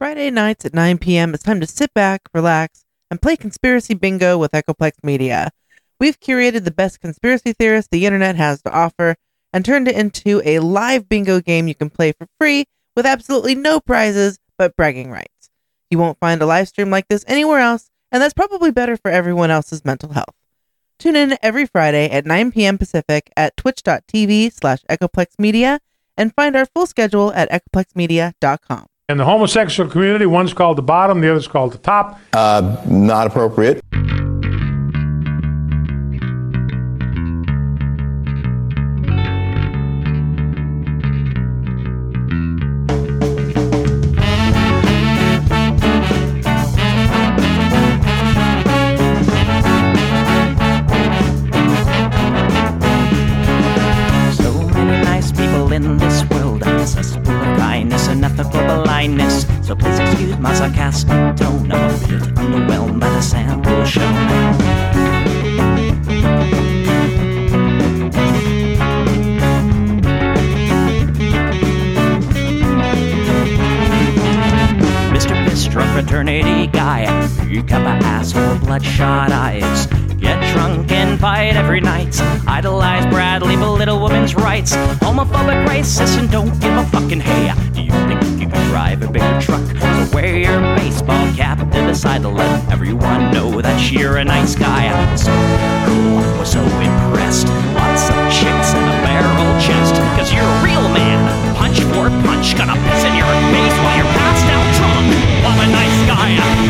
Friday nights at 9 p.m., it's time to sit back, relax, and play Conspiracy Bingo with Echoplex Media. We've curated the best conspiracy theorists the internet has to offer and turned it into a live bingo game you can play for free with absolutely no prizes but bragging rights. You won't find a live stream like this anywhere else, and that's probably better for everyone else's mental health. Tune in every Friday at 9 p.m. Pacific at twitch.tv slash echoplexmedia and find our full schedule at echoplexmedia.com. In the homosexual community, one's called the bottom, the other's called the top. Uh, not appropriate. Bloodshot eyes. Get drunk and fight every night. Idolize Bradley, belittle women's rights. Homophobic, racist, and don't give a fucking hey. Do you think you can drive a bigger truck? So wear your baseball cap to decide to let everyone know that you're a nice guy. So cool, was so impressed. Lots of chicks and a barrel chest. Cause you're a real man. Punch for punch, gonna piss in your face while you're passed out drunk. I'm a nice guy,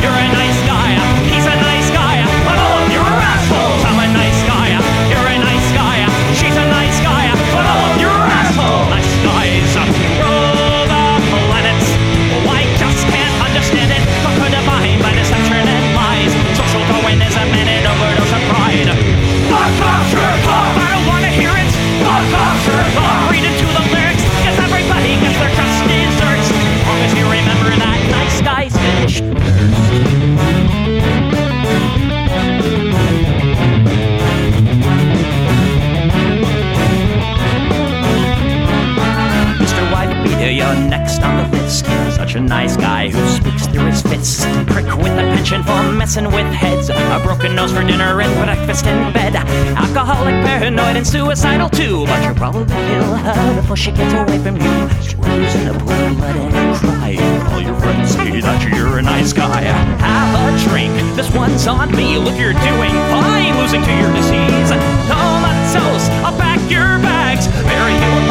Such a nice guy who speaks through his fists. Prick with a penchant for messing with heads. A broken nose for dinner and breakfast in bed. Alcoholic, paranoid, and suicidal too. But you'll probably kill her before she gets away from you. Screws in a pool, let it cry. All your friends see that you're a nice guy. Have a drink. This one's on me. Look, you're doing fine. Losing to your disease. Comatose. I'll pack your bags. Bury you in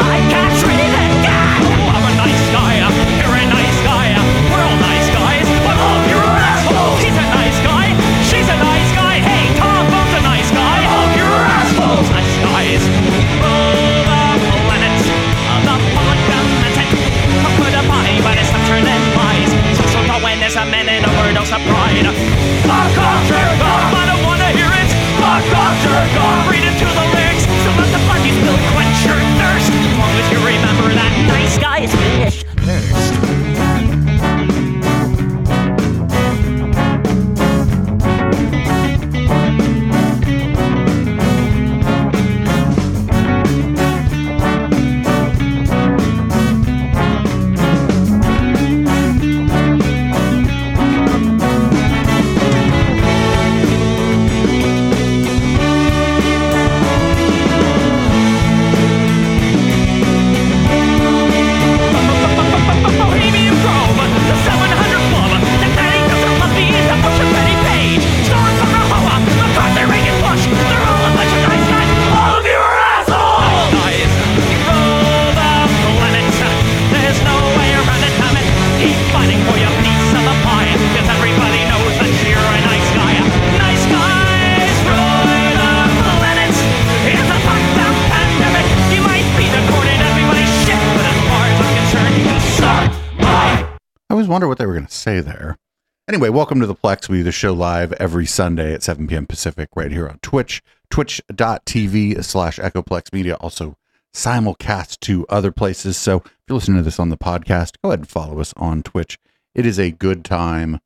there. Anyway, welcome to the Plex. We do the show live every Sunday at 7 p.m. Pacific right here on Twitch, twitch.tv slash Echoplex Media. Also simulcast to other places. So if you're listening to this on the podcast, go ahead and follow us on Twitch. It is a good time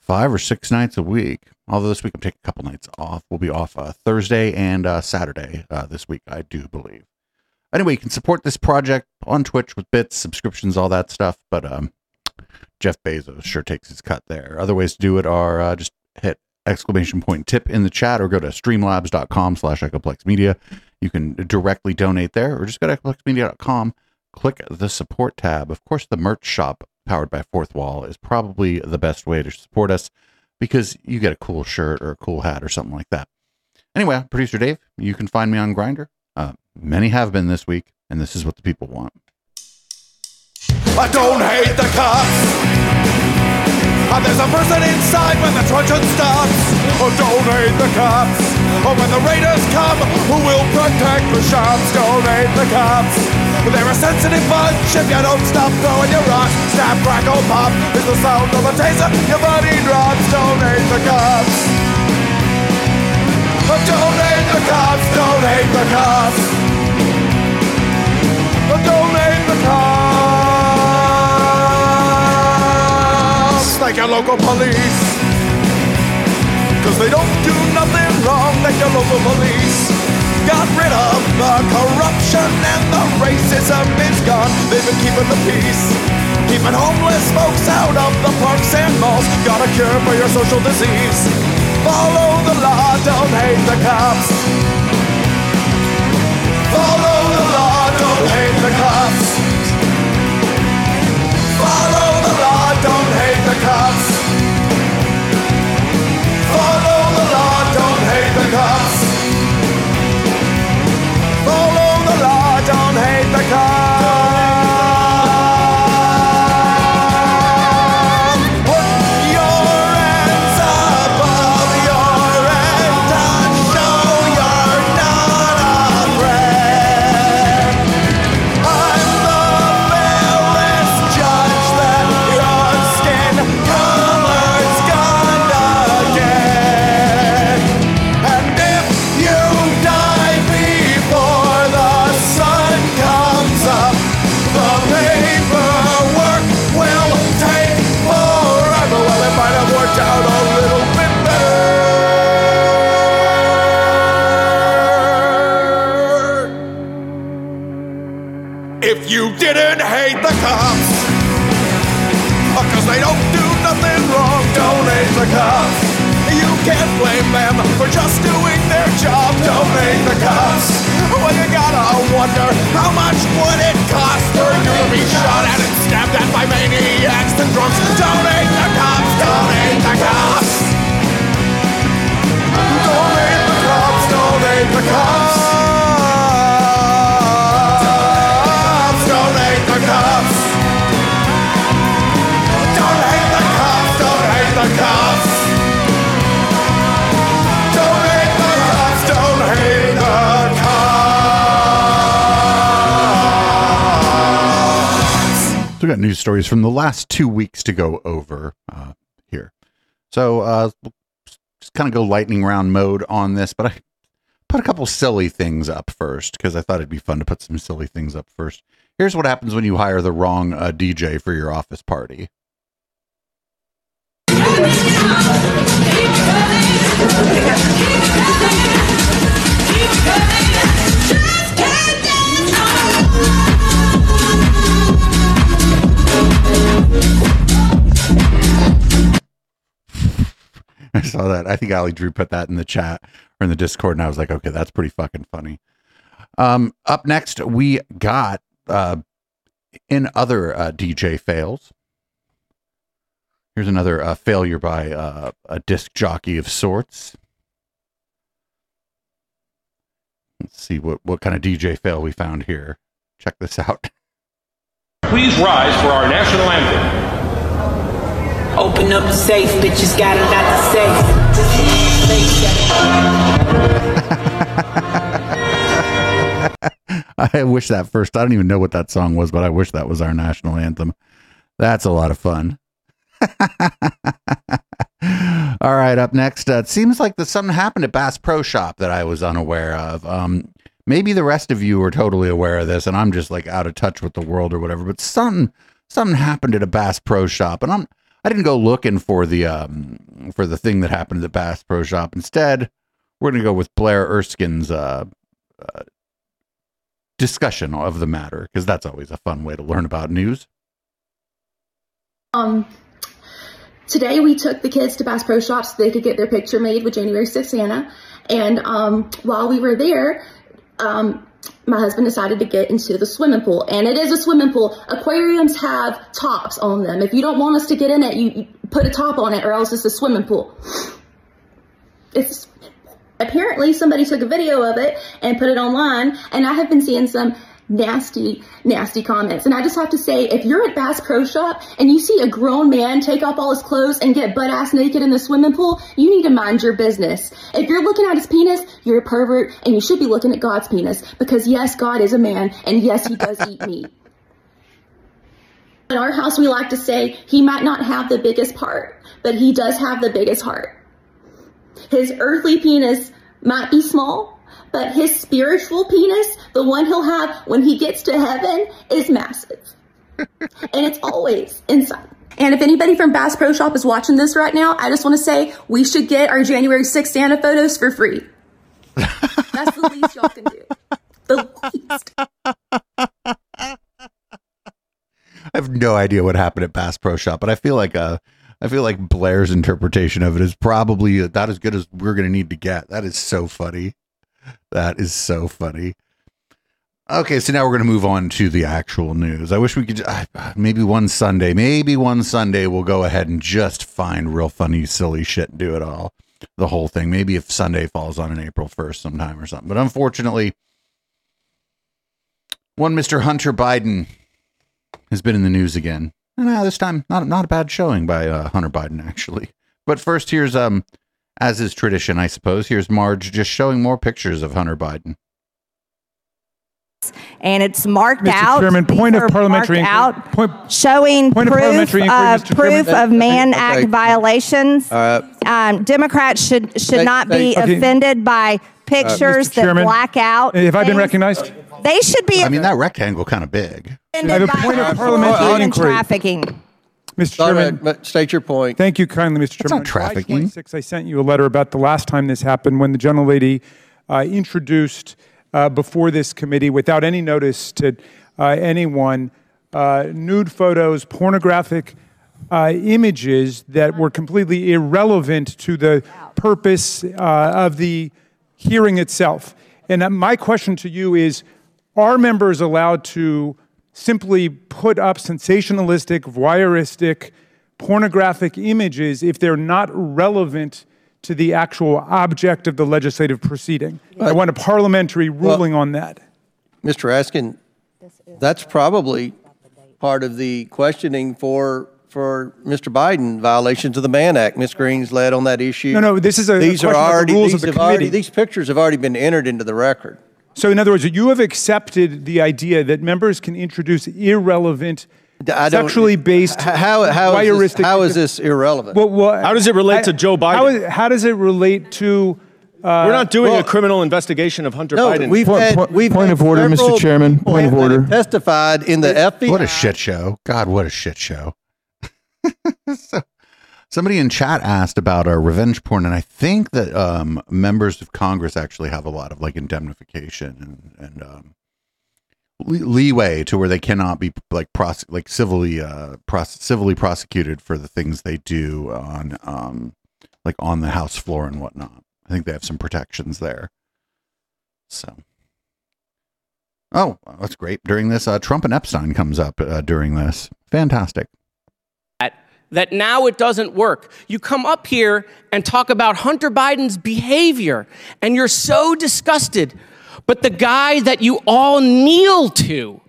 five or six nights a week. Although this week I'm taking a couple nights off. We'll be off uh, Thursday and uh, Saturday uh, this week, I do believe. Anyway, you can support this project on Twitch with bits, subscriptions, all that stuff. But um, Jeff Bezos sure takes his cut there. Other ways to do it are uh, just hit exclamation point tip in the chat or go to streamlabs.com slash echoplex media. You can directly donate there or just go to echoplexmedia.com, click the support tab. Of course, the merch shop powered by Fourthwall is probably the best way to support us because you get a cool shirt or a cool hat or something like that. Anyway, producer Dave, you can find me on Grinder. Uh, many have been this week, and this is what the people want. I don't hate the cops. And there's a person inside when the truncheon stops. Oh, don't hate the cops. Oh, when the raiders come, who will protect the shops? Don't hate the cops. They're a sensitive bunch if you don't stop throwing your rocks. Snap, crackle, pop is the sound of a taser. Your body drops. Don't hate the cops. Oh, don't hate the cops. Don't hate the cops. Like your local police. Cause they don't do nothing wrong like your local police. Got rid of the corruption and the racism is gone. They've been keeping the peace. Keeping homeless folks out of the parks and malls. Got a cure for your social disease. Follow the law, don't hate the cops. Follow hate just doing their job, don't hate the cops. Well, you gotta wonder how much would it cost for you to be shot at and stabbed at by maniacs and drunks. Don't hate the cops, don't hate the cops. Don't hate the cops, don't hate the cops. Got news stories from the last two weeks to go over uh, here. So uh, just kind of go lightning round mode on this, but I put a couple silly things up first because I thought it'd be fun to put some silly things up first. Here's what happens when you hire the wrong uh, DJ for your office party. I saw that. I think Ali Drew put that in the chat or in the Discord, and I was like, okay, that's pretty fucking funny. Um, up next, we got uh, in other uh, DJ fails. Here's another uh, failure by uh, a disc jockey of sorts. Let's see what, what kind of DJ fail we found here. Check this out. Please rise for our national anthem. Open up the safe, bitches got a lot to say. I wish that first. I don't even know what that song was, but I wish that was our national anthem. That's a lot of fun. All right, up next, uh, it seems like the, something happened at Bass Pro Shop that I was unaware of. Um, maybe the rest of you are totally aware of this, and I'm just like out of touch with the world or whatever. But something something happened at a Bass Pro Shop, and I'm I didn't go looking for the um, for the thing that happened at the Bass Pro Shop. Instead, we're gonna go with Blaire Erskine's uh, uh, discussion of the matter because that's always a fun way to learn about news. Um, today we took the kids to Bass Pro Shops so they could get their picture made with January 6th Santa. And um, while we were there, um, my husband decided to get into the swimming pool. And it is a swimming pool. Aquariums have tops on them. If you don't want us to get in it, you, you put a top on it or else it's a swimming pool. It's. Apparently somebody took a video of it and put it online and I have been seeing some nasty, nasty comments. And I just have to say, if you're at Bass Pro Shop and you see a grown man take off all his clothes and get butt ass naked in the swimming pool, you need to mind your business. If you're looking at his penis, you're a pervert and you should be looking at God's penis because yes, God is a man and yes, he does eat meat. In our house, we like to say he might not have the biggest part, but he does have the biggest heart. His earthly penis might be small, but his spiritual penis, the one he'll have when he gets to heaven, is massive. and it's always inside. And if anybody from Bass Pro Shop is watching this right now, I just want to say we should get our January 6th Santa photos for free. That's the least y'all can do. The least. I have no idea what happened at Bass Pro Shop, but I feel like uh I feel like Blaire's interpretation of it is probably about as good as we're going to need to get. That is so funny. That is so funny. Okay, so now we're going to move on to the actual news. I wish we could uh, maybe one Sunday, maybe one Sunday we'll go ahead and just find real funny, silly shit and do it all. The whole thing. Maybe if Sunday falls on an April 1st sometime or something. But unfortunately, one Mr. Hunter Biden has been in the news again. And uh, this time, not not a bad showing by uh, Hunter Biden, actually. But first, here's um, as is tradition, I suppose. Here's Marge just showing more pictures of Hunter Biden. and it's marked Mr. out. Chairman, point of parliamentary inquiry- out, point- showing point of proof parliamentary inquiry, of Mr. proof Chairman. of Mann Okay. Act violations. All right. Um, Democrats should should Thank- not be thank- Okay. offended by pictures Mr. that Chairman, black out. Have I been recognized? They should be I mean, that rectangle kind of big. offended I have a point of parliamentary inquiry. trafficking. Mr. Chairman, but state your point. Thank you kindly, Mr. Chairman. not trafficking. On July 26, I sent you a letter about the last time this happened when the gentlelady uh, introduced uh, before this committee, without any notice to uh, anyone, uh, nude photos, pornographic uh, images that were completely irrelevant to the purpose uh, of the hearing itself. And uh, my question to you is Are members allowed to simply put up sensationalistic, voyeuristic, pornographic images if they're not relevant to the actual object of the legislative proceeding? I want a parliamentary ruling on that. Mr. Raskin, that's probably part of the questioning for, for Mr. Biden, violations of the Mann Act. Ms. Greene's led on that issue. No, no, this is a- a These are question about the already, rules of these the have already, these pictures have already been entered into the record. So, in other words, you have accepted the idea that members can introduce irrelevant, I don't- sexually based, H- How, how is this, how is this irrelevant? Well, well, How does it relate to Joe Biden? How, is- how does it relate to? Uh, We're not doing well- a criminal investigation of Hunter No, Biden. we've Point- had, point- we've point of order, Mr. Chairman. Point of order. Testified in the FBI. What a shit show. God, what a shit show. so, somebody in chat asked about our revenge porn, and I think that um, members of Congress actually have a lot of like indemnification and, and um, le- leeway to where they cannot be like prose- like civilly uh, pros- civilly prosecuted for the things they do on um, like on the House floor and whatnot. I think they have some protections there. So. Oh, that's great. During this, uh, Trump and Epstein comes up uh, during this. Fantastic. That, that now it doesn't work. You come up here and talk about Hunter Biden's behavior, and you're so disgusted. But the guy that you all kneel to,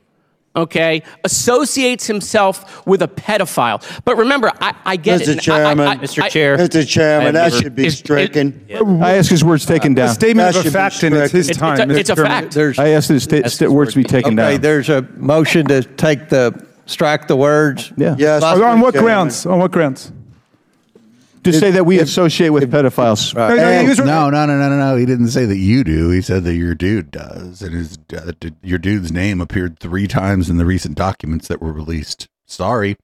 okay, associates himself with a pedophile. But remember, I, I get it. Mr. and I- Chairman, I- I- Mr. I- Chair, Mr. Chairman, that should be if- if- stricken. I ask his words taken uh, down. a statement That of a fact, and it's his It's- time. it's a- it's a Mr. Chairman. fact. There's, I ask his sta- sta- words to be taken okay, down. there's a motion to take the, strike the words. Yeah. Yes. Vice On what Chairman. grounds? On what grounds? To say that we if- associate with pedophiles. No, no, And- he was- No, no, no, no, no, no. He didn't say that you do. He said that your dude does, and his uh, d- your dude's name appeared three times in the recent documents that were released. Sorry,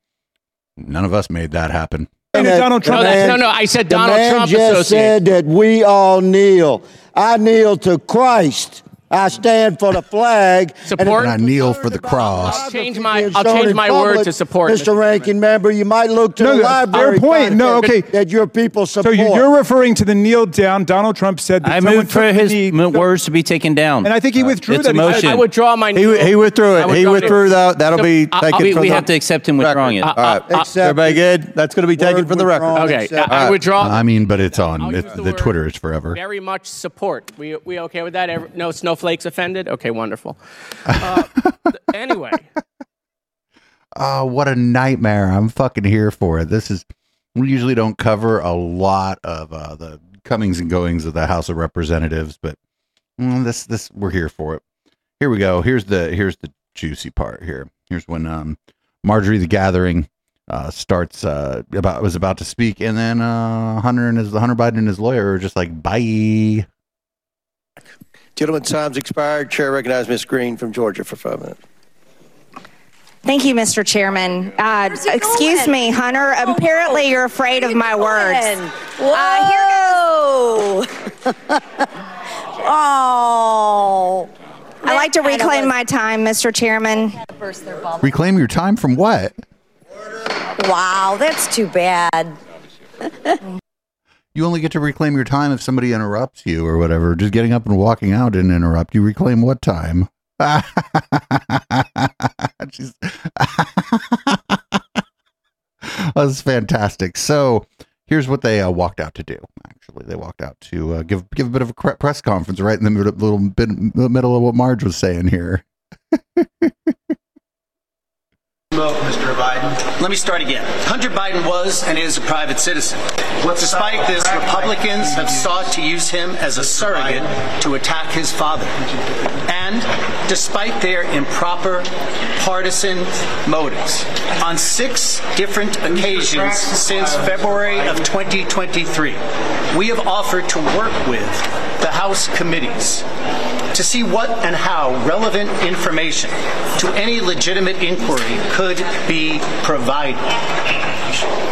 none of us made that happen. And that- Donald Trump. No, the that's- man- no, no, I said the Donald man Trump just associate. said that we all kneel. I kneel to Christ. I stand for the flag. Support. And I kneel for the cross. I'll change my I'll change my word to support. Mr. Ranking Member, you might look to No, the library. fair point. No, okay. That your people support. So you're referring to the kneel down. Donald Trump said that I someone moved for took his knee- words to be taken down. And I think he uh, withdrew it's that. He- motion. I withdraw my. He, he withdrew it. He withdrew that. That'll be I'll- taken I'll- from we the have to accept him withdrawing it. All right. Everybody good? That's going to be taken from the record. Okay, I, I withdraw. I mean, but it's on I'll it's, use the, the Twitter is forever. Very much support. We we okay with that? Every, no snowflakes offended. Okay, wonderful. Uh, anyway, Oh, what a nightmare! I'm fucking here for it. This is we usually don't cover a lot of uh, the comings and goings of the House of Representatives, but mm, this this we're here for it. Here we go. Here's the here's the juicy part. Here here's when um, Marjorie the Gathering uh, starts uh, about was about to speak, and then uh, Hunter and his Hunter Biden and his lawyer are just like bye. Gentlemen, time's expired. Chair recognizes Ms. Greene from Georgia for five minutes. Thank you, Mr. Chairman. Uh, excuse me, Hunter. Apparently, you're afraid of my words. Whoa! oh. I'd like to reclaim my time, Mr. Chairman. Reclaim your time from what? Wow, that's too bad. You only get to reclaim your time if somebody interrupts you or whatever. Just getting up and walking out didn't interrupt. You reclaim what time? That's fantastic. So here's what they uh, walked out to do. Actually, they walked out to uh, give give a bit of a press conference right in the middle, little bit, middle of what Marge was saying here. Mr. Biden. Let me start again. Hunter Biden was and is a private citizen. Despite this, Republicans have sought to use him as a surrogate to attack his father. And despite their improper partisan motives, on six different occasions since February of 2023, we have offered to work with the House committees to see what and how relevant information to any legitimate inquiry could be provided.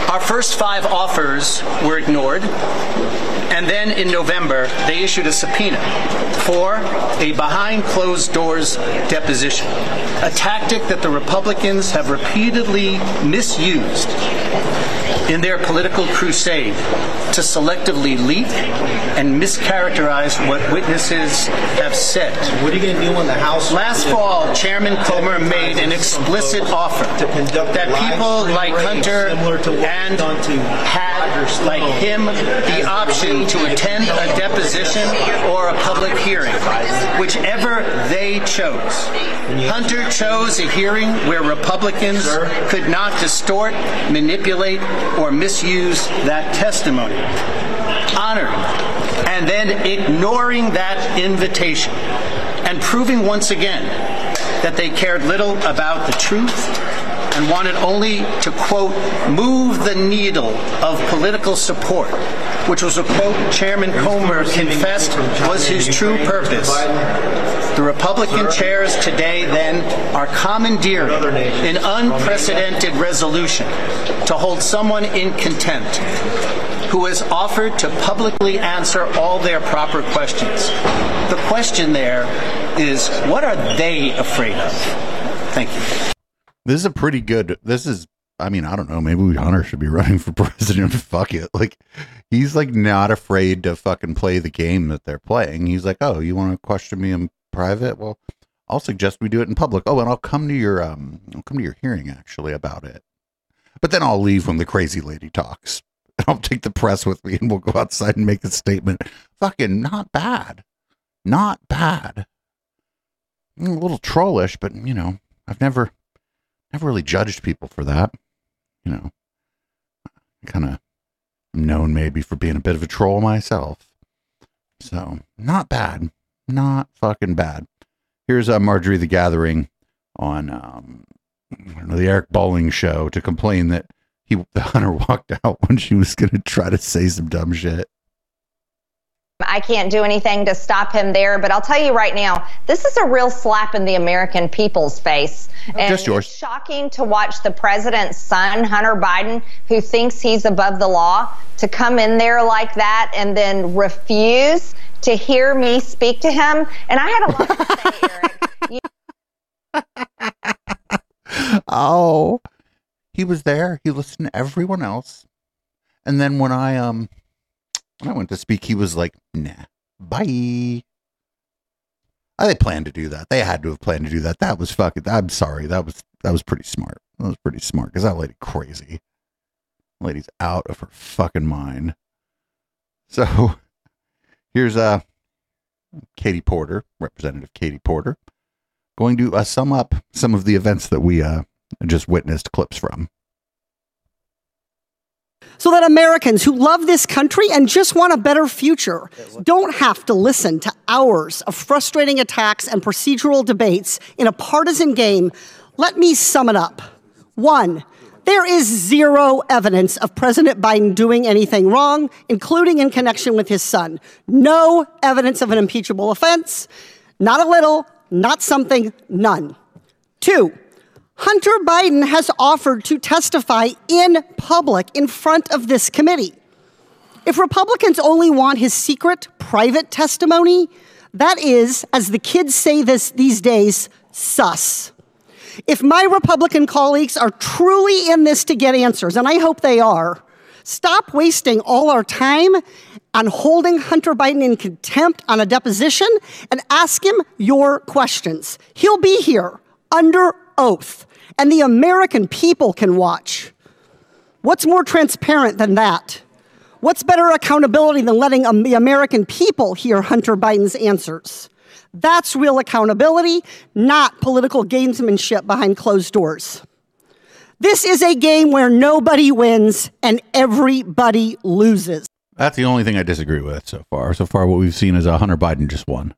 Our first five offers were ignored, and then in November, they issued a subpoena for a behind closed doors deposition, a tactic that the Republicans have repeatedly misused in their political crusade to selectively leak and mischaracterize what witnesses have said. What are you going to do when the House? Last fall, Chairman Comer made an explicit offer that people like Hunter and had, like him, the option to attend a deposition or a public hearing, whichever they chose. Hunter chose a hearing where Republicans could not distort, manipulate, or misuse that testimony. Honoring and then ignoring that invitation and proving once again that they cared little about the truth and wanted only to, quote, move the needle of political support, which was a quote Chairman Comer confessed was his true purpose. The Republican chairs today then are commandeering an unprecedented resolution to hold someone in contempt who has offered to publicly answer all their proper questions. The question there is what are they afraid of? Thank you. This is a pretty good. This is. I mean, I don't know. Maybe Hunter should be running for president. Fuck it. Like, he's like not afraid to fucking play the game that they're playing. He's like, oh, you want to question me in private? Well, I'll suggest we do it in public. Oh, and I'll come to your um, I'll come to your hearing actually about it. But then I'll leave when the crazy lady talks. I'll take the press with me, and we'll go outside and make a statement. Fucking not bad, not bad. A little trollish, but you know, I've never never really judged people for that. You know, kind of known maybe for being a bit of a troll myself. So, not bad. Not fucking bad. Here's uh, Marjorie the Gathering on um, know, the Eric Bolling show to complain that he the hunter walked out when she was going to try to say some dumb shit. I can't do anything to stop him there, but I'll tell you right now, this is a real slap in the American people's face. And Just yours. It's shocking to watch the president's son, Hunter Biden, who thinks he's above the law, to come in there like that and then refuse to hear me speak to him. And I had a lot to say, Eric. oh, he was there. He listened to everyone else, and then when I um when I went to speak, he was like, "Nah, bye." They planned to do that. They had to have planned to do that. That was fucking. I'm sorry. That was that was pretty smart. That was pretty smart because that lady crazy. Lady's out of her fucking mind. So here's uh Katie Porter, Representative Katie Porter, going to uh, sum up some of the events that we uh just witnessed clips from. So that Americans who love this country and just want a better future don't have to listen to hours of frustrating attacks and procedural debates in a partisan game. Let me sum it up. One, there is zero evidence of President Biden doing anything wrong, including in connection with his son. No evidence of an impeachable offense, not a little, not something, none. Two, Hunter Biden has offered to testify in public in front of this committee. If Republicans only want his secret, private testimony, that is, as the kids say this these days, sus. If my Republican colleagues are truly in this to get answers, and I hope they are, stop wasting all our time on holding Hunter Biden in contempt on a deposition and ask him your questions. He'll be here under oath, and the American people can watch. What's more transparent than that? What's better accountability than letting the American people hear Hunter Biden's answers? That's real accountability, not political gamesmanship behind closed doors. This is a game where nobody wins and everybody loses. That's the only thing I disagree with so far. So far, what we've seen is uh, Hunter Biden just won.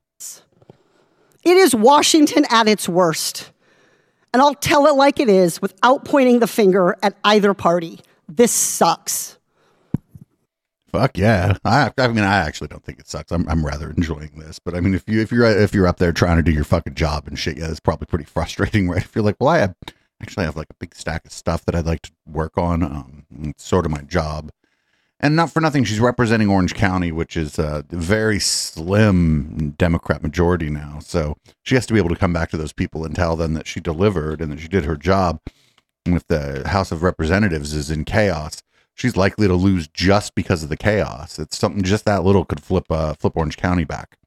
It is Washington at its worst. And I'll tell it like it is without pointing the finger at either party. This sucks. Fuck yeah! I, I mean, I actually don't think it sucks. I'm, I'm rather enjoying this. But I mean, if you if you're if you're up there trying to do your fucking job and shit, yeah, it's probably pretty frustrating, right? If you're like, well, I have, actually have like a big stack of stuff that I'd like to work on. Um, it's sort of my job, and not for nothing, she's representing Orange County, which is a very slim Democrat majority now. So she has to be able to come back to those people and tell them that she delivered and that she did her job. And if the House of Representatives is in chaos, she's likely to lose just because of the chaos. It's something just that little could flip uh, flip Orange County back.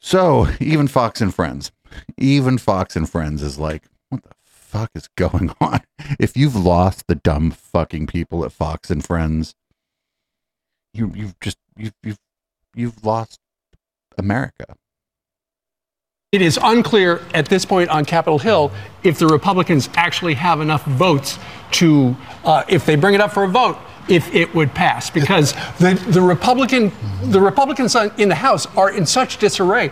So even Fox and Friends, even Fox and Friends is like, fuck is going on? If you've lost the dumb fucking people at Fox and Friends, you you've just you've you've you've lost America. It is unclear at this point on Capitol Hill if the Republicans actually have enough votes to, uh, if they bring it up for a vote, if it would pass. Because the, the Republican, the Republicans in the House are in such disarray.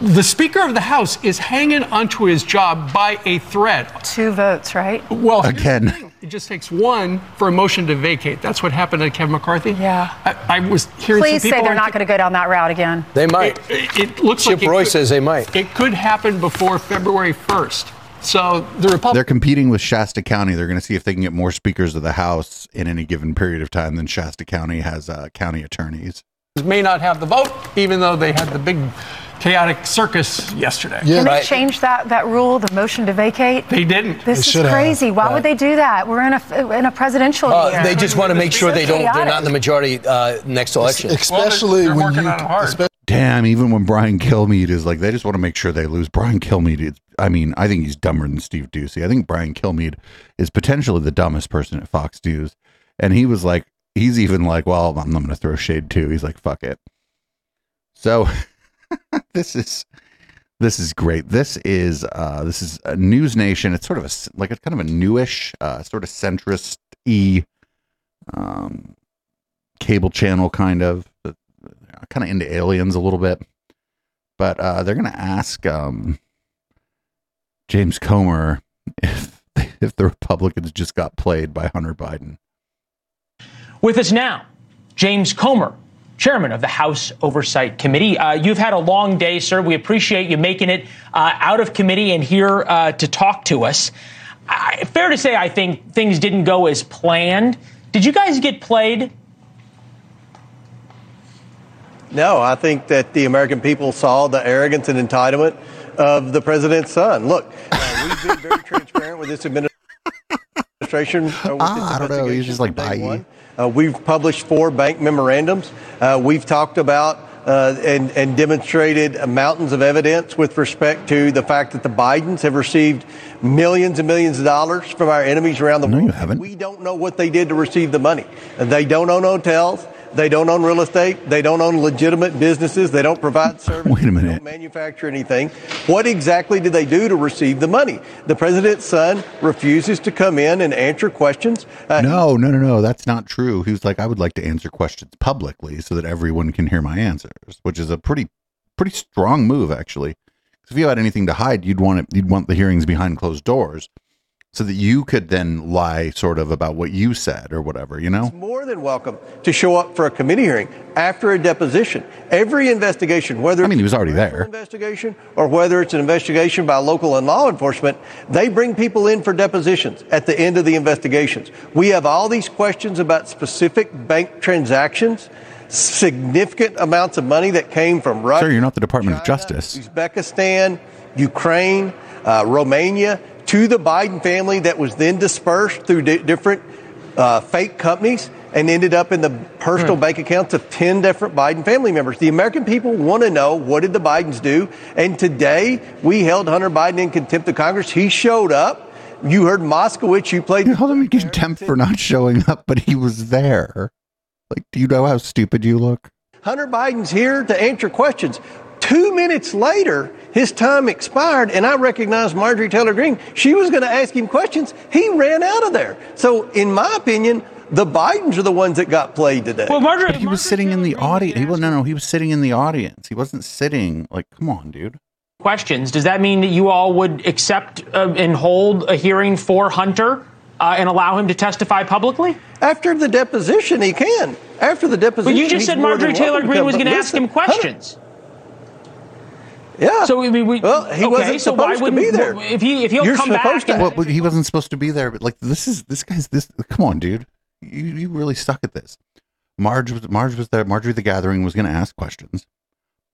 The Speaker of the House is hanging onto his job by a thread. Two votes, right? Well, Again. It just takes one for a motion to vacate. That's what happened to Kevin McCarthy. Yeah. I, I was hearing Please some say people they're not going to go down that route again. They might. It, it looks Chip like it Roy could- says they might. It could happen before February 1st. So the Republicans. They're competing with Shasta County. They're going to see if they can get more speakers of the House in any given period of time than Shasta County has uh, county attorneys. may not have the vote, even though they had the big chaotic circus yesterday. Yeah, Can they change that, that rule, the motion to vacate? They didn't. This is crazy. Why would they do that? We're in a in a presidential Uh, year. they just want to make sure they don't. They're not in the majority uh, next election. Especially they're when you, on hard. espe- Damn, even when Brian Kilmeade is like, they just want to make sure they lose. Brian Kilmeade, is, I mean, I think he's dumber than Steve Doocy. I think Brian Kilmeade is potentially the dumbest person at Fox News. And he was like, he's even like, well, I'm, I'm going to throw shade too. He's like, fuck it. So this is this is great. This is uh this is a News Nation. It's sort of a like it's kind of a newish, uh, sort of centrist e um cable channel kind of uh, kind of into aliens a little bit. But uh they're gonna ask um James Comer if if the Republicans just got played by Hunter Biden. With us now, James Comer, chairman of the House Oversight Committee. Uh, you've had a long day, sir. We appreciate you making it uh, out of committee and here uh, to talk to us. I, fair to say, I think things didn't go as planned. Did you guys get played? No, I think that the American people saw the arrogance and entitlement of the president's son. Look, uh, we've been very transparent with this administration. Uh, with Ah, I don't know. He's just like, bye. Uh, we've published four bank memorandums. Uh, we've talked about uh, and, and demonstrated mountains of evidence with respect to the fact that the Bidens have received millions and millions of dollars from our enemies around the world. you haven't. We don't know what they did to receive the money. They don't own hotels. They don't own real estate. They don't own legitimate businesses. They don't provide services. Wait a minute. They don't manufacture anything. What exactly did they do to receive the money? The president's son refuses to come in and answer questions. Uh, No, no, no, no. That's not true. He was like, I would like to answer questions publicly so that everyone can hear my answers, which is a pretty, pretty strong move, actually. if you had anything to hide, you'd want it. You'd want the hearings behind closed doors, so that you could then lie, sort of, about what you said or whatever. You know. more than welcome to show up for a committee hearing after a deposition. Every investigation, whether I mean, he was already there. investigation or whether it's an investigation by local and law enforcement, they bring people in for depositions at the end of the investigations. We have all these questions about specific bank transactions, significant amounts of money that came from Russia. Sir, you're not the Department of Justice. Uzbekistan, Ukraine, uh, Romania, to the Biden family that was then dispersed through di- different uh, fake companies and ended up in the personal bank accounts of 10 different Biden family members. The American people want to know what did the Bidens do? And today we held Hunter Biden in contempt of Congress. He showed up. You heard Moskowitz, you played. You held him in contempt for not showing up, but he was there. Like, do you know how stupid you look? Hunter Biden's here to answer questions. Two minutes later, his time expired, and I recognized Marjorie Taylor Greene. She was going to ask him questions. He ran out of there. So, in my opinion, the Bidens are the ones that got played today. Well, Marjorie, But he was sitting in the audience. He was no, no. He was sitting in the audience. He wasn't sitting. Like, come on, dude. questions, does that mean that you all would accept uh, and hold a hearing for Hunter uh, and allow him to testify publicly? After the deposition, he can. After the deposition, But you just said Marjorie Taylor welcome to Greene come. was But going to ask him questions. Yeah. So we, we well, he okay, wasn't so why supposed to wouldn't be there. if he if he'll You're come back? supposed to- and- Well, but he wasn't supposed to be there. But like, this is this guy's this. Come on, dude. You you really suck at this. Marge was Marge was there. Marjorie the Gathering was going to ask questions,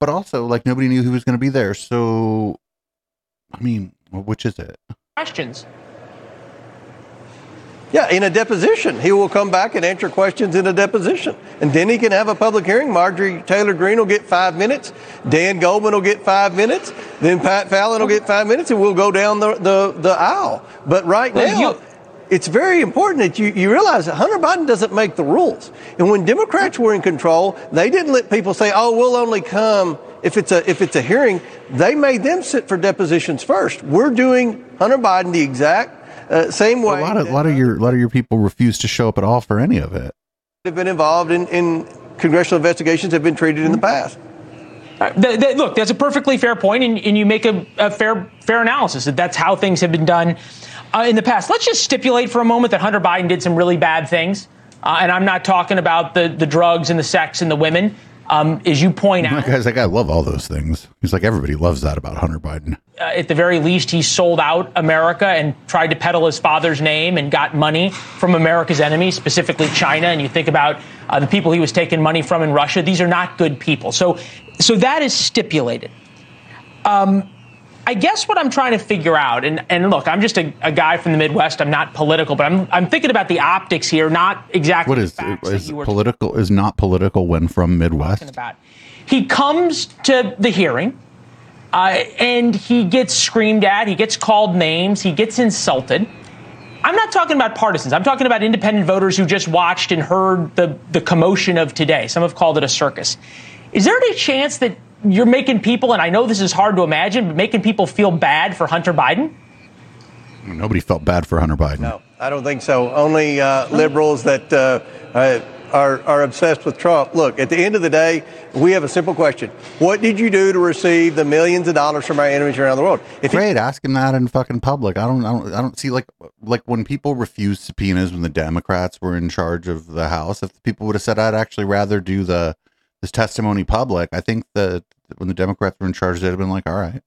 but also like nobody knew who was going to be there. So, I mean, which is it? questions. Yeah, in a deposition. He will come back and answer questions in a deposition. And then he can have a public hearing. Marjorie Taylor Greene will get five minutes. Dan Goldman will get five minutes. Then Pat Fallon will get five minutes, and we'll go down the, the, the aisle. But right Well, now, you- it's very important that you, you realize that Hunter Biden doesn't make the rules. And when Democrats were in control, they didn't let people say, oh, we'll only come if it's a, if it's a hearing. They made them sit for depositions first. We're doing Hunter Biden the exact uh, same way. A lot of a lot of your a lot of your people refuse to show up at all for any of it. have been involved in, in congressional investigations have been treated in the past. Uh, th- th- look, that's a perfectly fair point, and, and you make a, a fair fair analysis that that's how things have been done uh, in the past. Let's just stipulate for a moment that Hunter Biden did some really bad things, uh, and I'm not talking about the the drugs and the sex and the women. Um, as you point out, guy's like, I love all those things. He's like, everybody loves that about Hunter Biden. uh, at the very least, he sold out America and tried to peddle his father's name and got money from America's enemies, specifically China. And you think about uh, the people he was taking money from in Russia; these are not good people. So, so that is stipulated. Um, I guess what I'm trying to figure out, and, and look, I'm just a, a guy from the Midwest. I'm not political, but I'm I'm thinking about the optics here, not exactly what is, the is facts that is political? Is not political when from Midwest? about. He comes to the hearing, uh, and he gets screamed at. He gets called names. He gets insulted. I'm not talking about partisans. I'm talking about independent voters who just watched and heard the the commotion of today. Some have called it a circus. Is there any chance that you're making people, and I know this is hard to imagine, but making people feel bad for Hunter Biden? Nobody felt bad for Hunter Biden. No, I don't think so. Only uh, liberals that uh, uh, are, are obsessed with Trump. Look, at the end of the day, we have a simple question. What did you do to receive the millions of dollars from our enemies around the world? If it- Great, ask him that in fucking public. I don't, I don't, I don't see like, like when people refused subpoenas when the Democrats were in charge of the House. If people would have said, "I'd actually rather do the, his testimony public, I think that when the Democrats were in charge, they'd have been like, all right.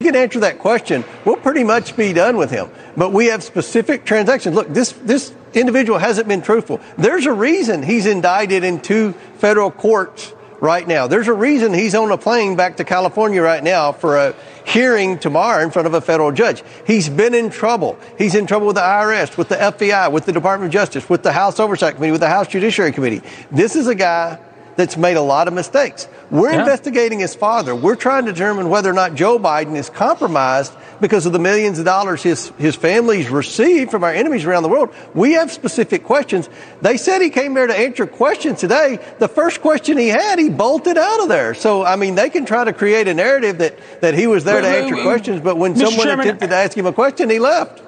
You can answer that question. We'll pretty much be done with him. But we have specific transactions. Look, this this individual hasn't been truthful. There's a reason he's indicted in two federal courts right now. There's a reason he's on a plane back to California right now for a hearing tomorrow in front of a federal judge. He's been in trouble. He's in trouble with the IRS, with the FBI, with the Department of Justice, with the House Oversight Committee, with the House Judiciary Committee. This is a guy that's made a lot of mistakes. We're Yeah. investigating his father. We're trying to determine whether or not Joe Biden is compromised because of the millions of dollars his, his family's received from our enemies around the world. We have specific questions. They said he came there to answer questions today. The first question he had, he bolted out of there. So, I mean, they can try to create a narrative that, that he was there to Wait, wait, answer questions, but when Mr. someone Chairman, attempted to ask him a question, he left.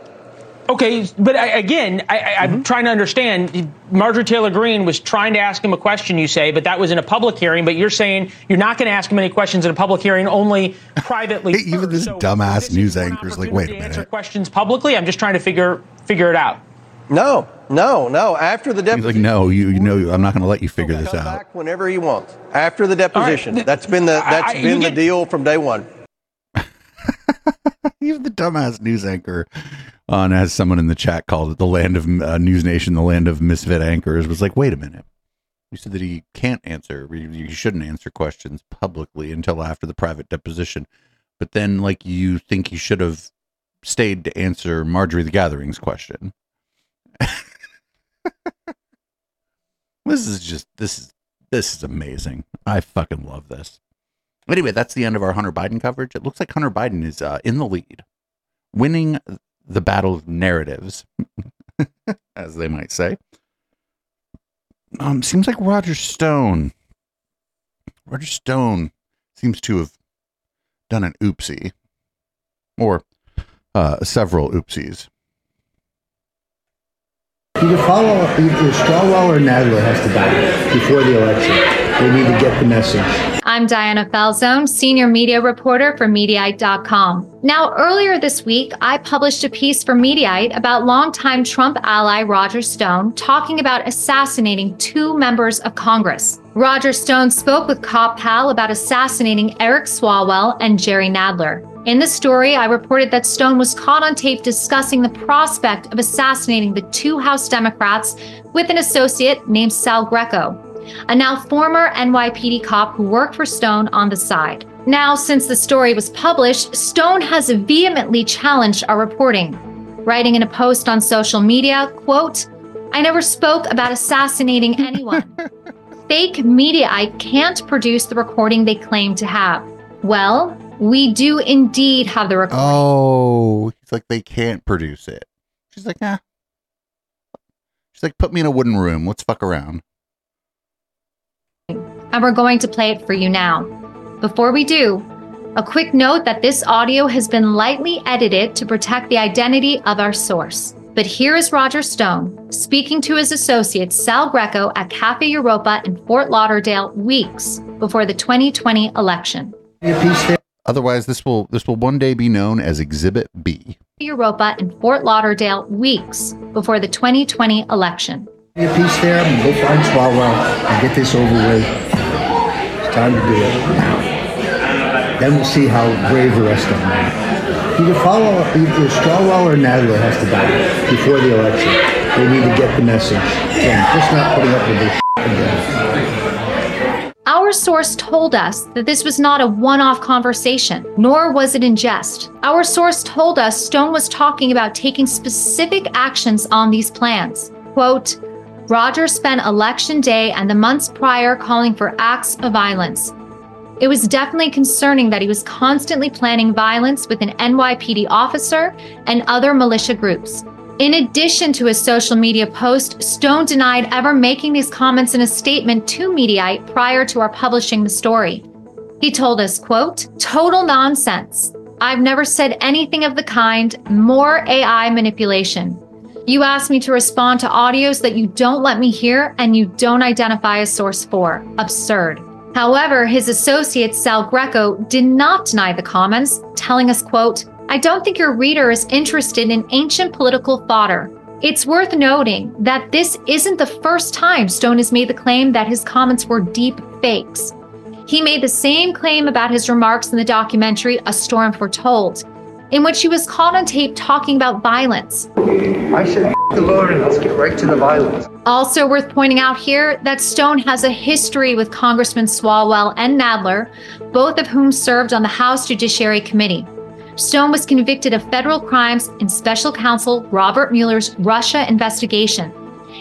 Okay, but I, again, I, I, I'm mm-hmm. trying to understand. Marjorie Taylor Greene was trying to ask him a question, you say, but that was in a public hearing. But you're saying you're not going to ask him any questions in a public hearing, only privately. Even this dumbass news anchor is like, wait a answer minute. questions publicly. I'm just trying to figure figure it out. No, no, no. After the He's deposition. like, no, you, you know, I'm not going to let you figure this out. back whenever he wants. After the deposition. That's been the that's I- been the get- deal from day one. Even the dumbass news anchor on as someone in the chat called it the land of uh, News Nation, the land of misfit anchors, was like, wait a minute. You said that he can't answer, you shouldn't answer questions publicly until after the private deposition. But then, like, you think he should have stayed to answer Marjorie the Gathering's question. this is just this is this is amazing. I fucking love this. Anyway, that's the end of our Hunter Biden coverage. It looks like Hunter Biden is uh, in the lead, winning the battle of narratives, as they might say. Um, seems like Roger Stone. Roger Stone seems to have done an oopsie, or uh, several oopsies. Either follow, either Swalwell or Nadler has to die before the election. They need to get the message. I'm Diana Falzone, senior media reporter for Mediaite.com. Now, earlier this week, I published a piece for Mediaite about longtime Trump ally Roger Stone talking about assassinating two members of Congress. Roger Stone spoke with Cop Pal about assassinating Eric Swalwell and Jerry Nadler. In the story, I reported that Stone was caught on tape discussing the prospect of assassinating the two House Democrats with an associate named Sal Greco, a now former NYPD cop who worked for Stone on the side. Now, since the story was published, Stone has vehemently challenged our reporting, writing in a post on social media, quote, I never spoke about assassinating anyone. Fake media I can't produce the recording they claim to have. Well, we do indeed have the recording. Oh, it's like they can't produce it. She's like, ah. She's like, put me in a wooden room. Let's fuck around. And we're going to play it for you now. Before we do, a quick note that this audio has been lightly edited to protect the identity of our source. But here is Roger Stone speaking to his associate Sal Greco at Cafe Europa in Fort Lauderdale weeks before the 2020 election. Otherwise, this will this will one day be known as Exhibit B. Europa in Fort Lauderdale weeks before the 2020 election. Be a piece there, and go find Swalwell and get this over with. Time to do it. Then we'll see how brave the rest of them are. Either follow, either Swalwell or Nadler has to die before the election. They need to get the message. Again, just not putting up with this again. Our source told us that this was not a one off conversation, nor was it in jest. Our source told us Stone was talking about taking specific actions on these plans. Quote, Roger spent election day and the months prior calling for acts of violence. It was definitely concerning that he was constantly planning violence with an NYPD officer and other militia groups. In addition to his social media post, Stone denied ever making these comments in a statement to Mediaite prior to our publishing the story. He told us, quote, total nonsense. I've never said anything of the kind, more AI manipulation. You asked me to respond to audios that you don't let me hear and you don't identify a source for. Absurd. However, his associate Sal Greco did not deny the comments, telling us, quote, I don't think your reader is interested in ancient political fodder. It's worth noting that this isn't the first time Stone has made the claim that his comments were deep fakes. He made the same claim about his remarks in the documentary A Storm Foretold, in which she was caught on tape talking about violence. I said, "F- the Lord, and let's get right to the violence. Also worth pointing out here that Stone has a history with Congressman Swalwell and Nadler, both of whom served on the House Judiciary Committee. Stone was convicted of federal crimes in special counsel Robert Mueller's Russia investigation.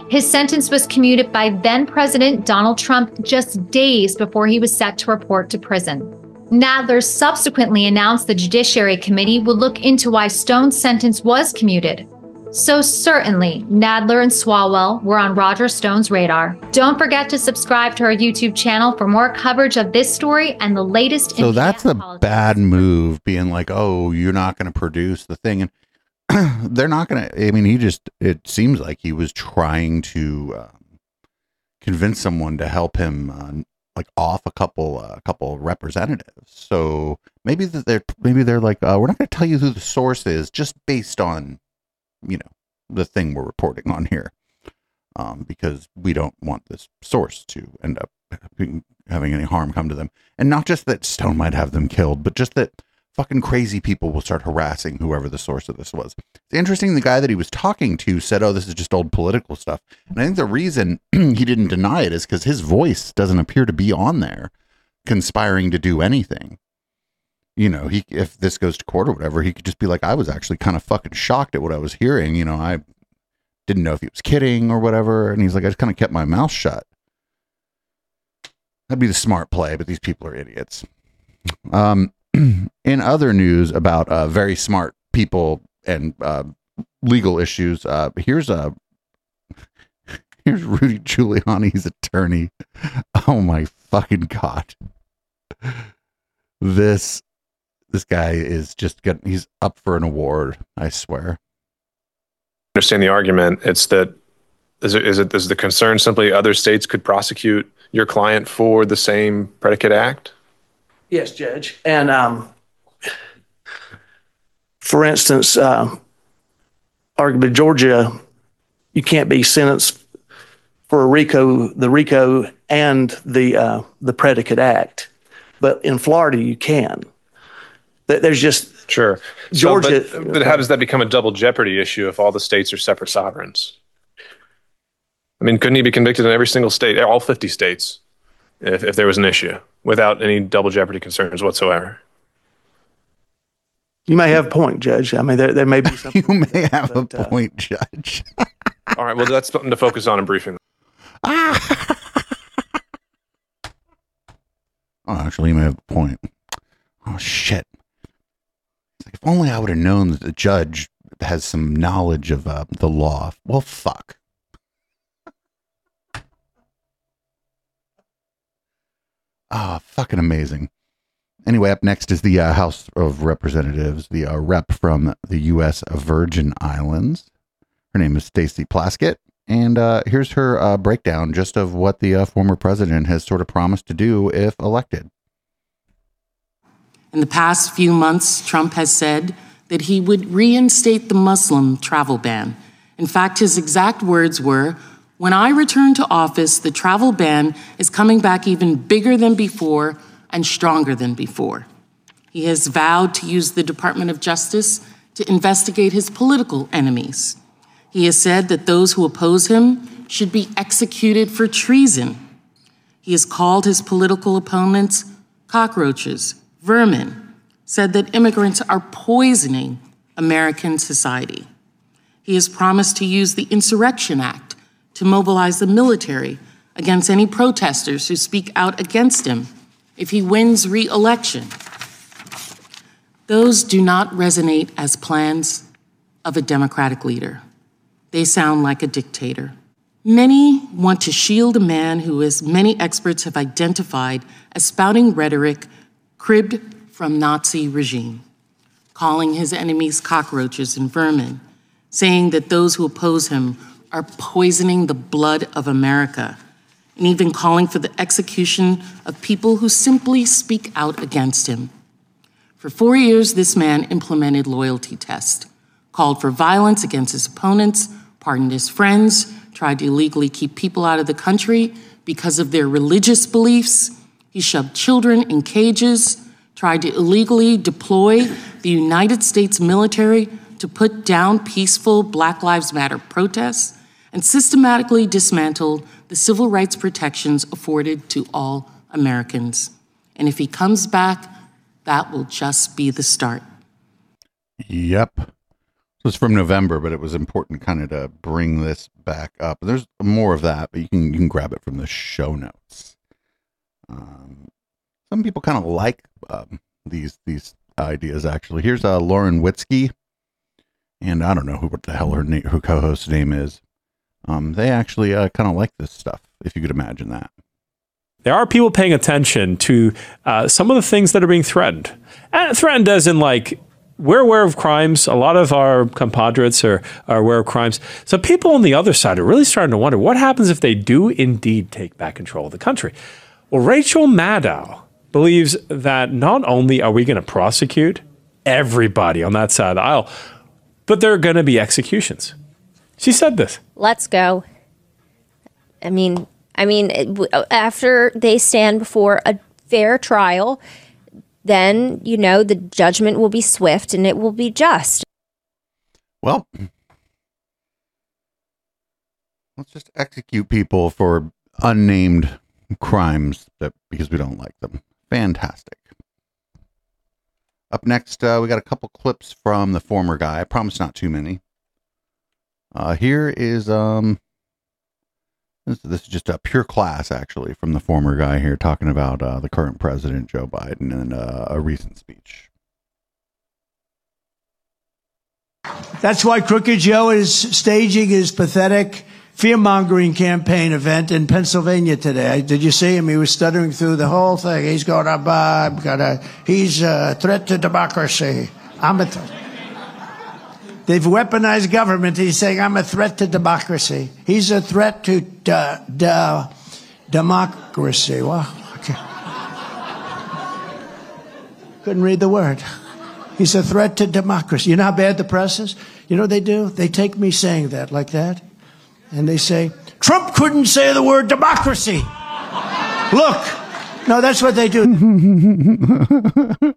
His sentence was commuted by then President Donald Trump just days before he was set to report to prison. Nadler subsequently announced the Judiciary Committee would look into why Stone's sentence was commuted. So, certainly, Nadler and Swalwell were on Roger Stone's radar. Don't forget to subscribe to our YouTube channel for more coverage of this story and the latest So that's a bad move, being like, "Oh, you're not going to produce the thing," and they're not going to. I mean, he just. It seems like he was trying to um, convince someone to help him, uh, like off a couple, a uh, couple representatives. So maybe that they're maybe they're like, uh, "We're not going to tell you who the source is, just based on, you know, the thing we're reporting on here." Um, because we don't want this source to end up having any harm come to them. And not just that Stone might have them killed, but just that fucking crazy people will start harassing whoever the source of this was. It's interesting the guy that he was talking to said, Oh, this is just old political stuff. And I think the reason he didn't deny it is because his voice doesn't appear to be on there conspiring to do anything. You know, he if this goes to court or whatever, he could just be like, I was actually kind of fucking shocked at what I was hearing. You know, I didn't know if he was kidding or whatever. And he's like, I just kind of kept my mouth shut. That'd be the smart play, but these people are idiots. Um, in other news about uh, very smart people and uh, legal issues, uh, here's a here's Rudy Giuliani's attorney. Oh my fucking god! This this guy is just getting he's up for an award. I swear. understand the argument. It's that is it, is it is the concern simply other states could prosecute your client for the same predicate act? Yes, Judge. And um, for instance, uh, arguably Georgia, you can't be sentenced for a RICO, the RICO, and the uh, the predicate act, but in Florida you can. There's just Sure. So, Georgia. but, but how does that become a double jeopardy issue if all the states are separate sovereigns? I mean, couldn't he be convicted in every single state, all 50 states, if, if there was an issue without any double jeopardy concerns whatsoever? you may have a point, Judge. I mean, there, there may be something. you may have a point, Judge. All right, well, that's something to focus on in briefing. Oh, actually, you may have a point. Oh shit! If only I would have known that the judge has some knowledge of uh, the law. Well, fuck. Ah, fucking amazing. Anyway, up next is the uh, House of Representatives, the uh, rep from the U.S. Virgin Islands. Her name is Stacey Plaskett, and uh, here's her uh, breakdown just of what the uh, former president has sort of promised to do if elected. In the past few months, Trump has said that he would reinstate the Muslim travel ban. In fact, his exact words were When I return to office, the travel ban is coming back even bigger than before and stronger than before. He has vowed to use the Department of Justice to investigate his political enemies. He has said that those who oppose him should be executed for treason. He has called his political opponents cockroaches, vermin, said that immigrants are poisoning American society. He has promised to use the Insurrection Act to mobilize the military against any protesters who speak out against him if he wins re election. Those do not resonate as plans of a Democratic leader. They sound like a dictator. Many want to shield a man who, as many experts have identified, as spouting rhetoric cribbed from Nazi regime, calling his enemies cockroaches and vermin, saying that those who oppose him are poisoning the blood of America, and even calling for the execution of people who simply speak out against him. For four years, this man implemented loyalty tests, called for violence against his opponents, pardoned his friends, tried to illegally keep people out of the country, because of their religious beliefs. He shoved children in cages, tried to illegally deploy the United States military to put down peaceful Black Lives Matter protests, and systematically dismantled the civil rights protections afforded to all Americans. And if he comes back, that will just be the start. Yep. It was from November, but it was important kind of to bring this back up. There's more of that, but you can you can grab it from the show notes. Um, some people kind of like um, these these ideas. Actually, here's uh, Lauren Witzke, and I don't know who what the hell her na- her co-host's name is. Um, they actually uh, kind of like this stuff, if you could imagine that. There are people paying attention to uh, some of the things that are being threatened. And threatened as in like we're aware of crimes. A lot of our compadres are, are aware of crimes. So people on the other side are really starting to wonder what happens if they do indeed take back control of the country. Well, Rachel Maddow believes that not only are we going to prosecute everybody on that side of the aisle, but there are going to be executions. She said this. Let's go. I mean, I mean, after they stand before a fair trial, then you know the judgment will be swift and it will be just. Well, let's just execute people for unnamed crimes that because we don't like them. Fantastic. Up next, uh, we got a couple clips from the former guy. I promise not too many. Uh, here is um, this, this is just a pure class actually from the former guy here talking about uh, the current president Joe Biden and uh, a recent speech. That's why Crooked Joe is staging his pathetic fear mongering campaign event in Pennsylvania today. Did you see him? He was stuttering through the whole thing. He's going to, uh, got a, he's a threat to democracy. I'm a, th- they've weaponized government. He's saying, I'm a threat to democracy. He's a threat to de- democracy. Well, okay. Couldn't read the word. He's a threat to democracy. You know how bad the press is? You know what they do? They take me saying that like that, and they say, Trump couldn't say the word democracy. Look. No, that's what they do.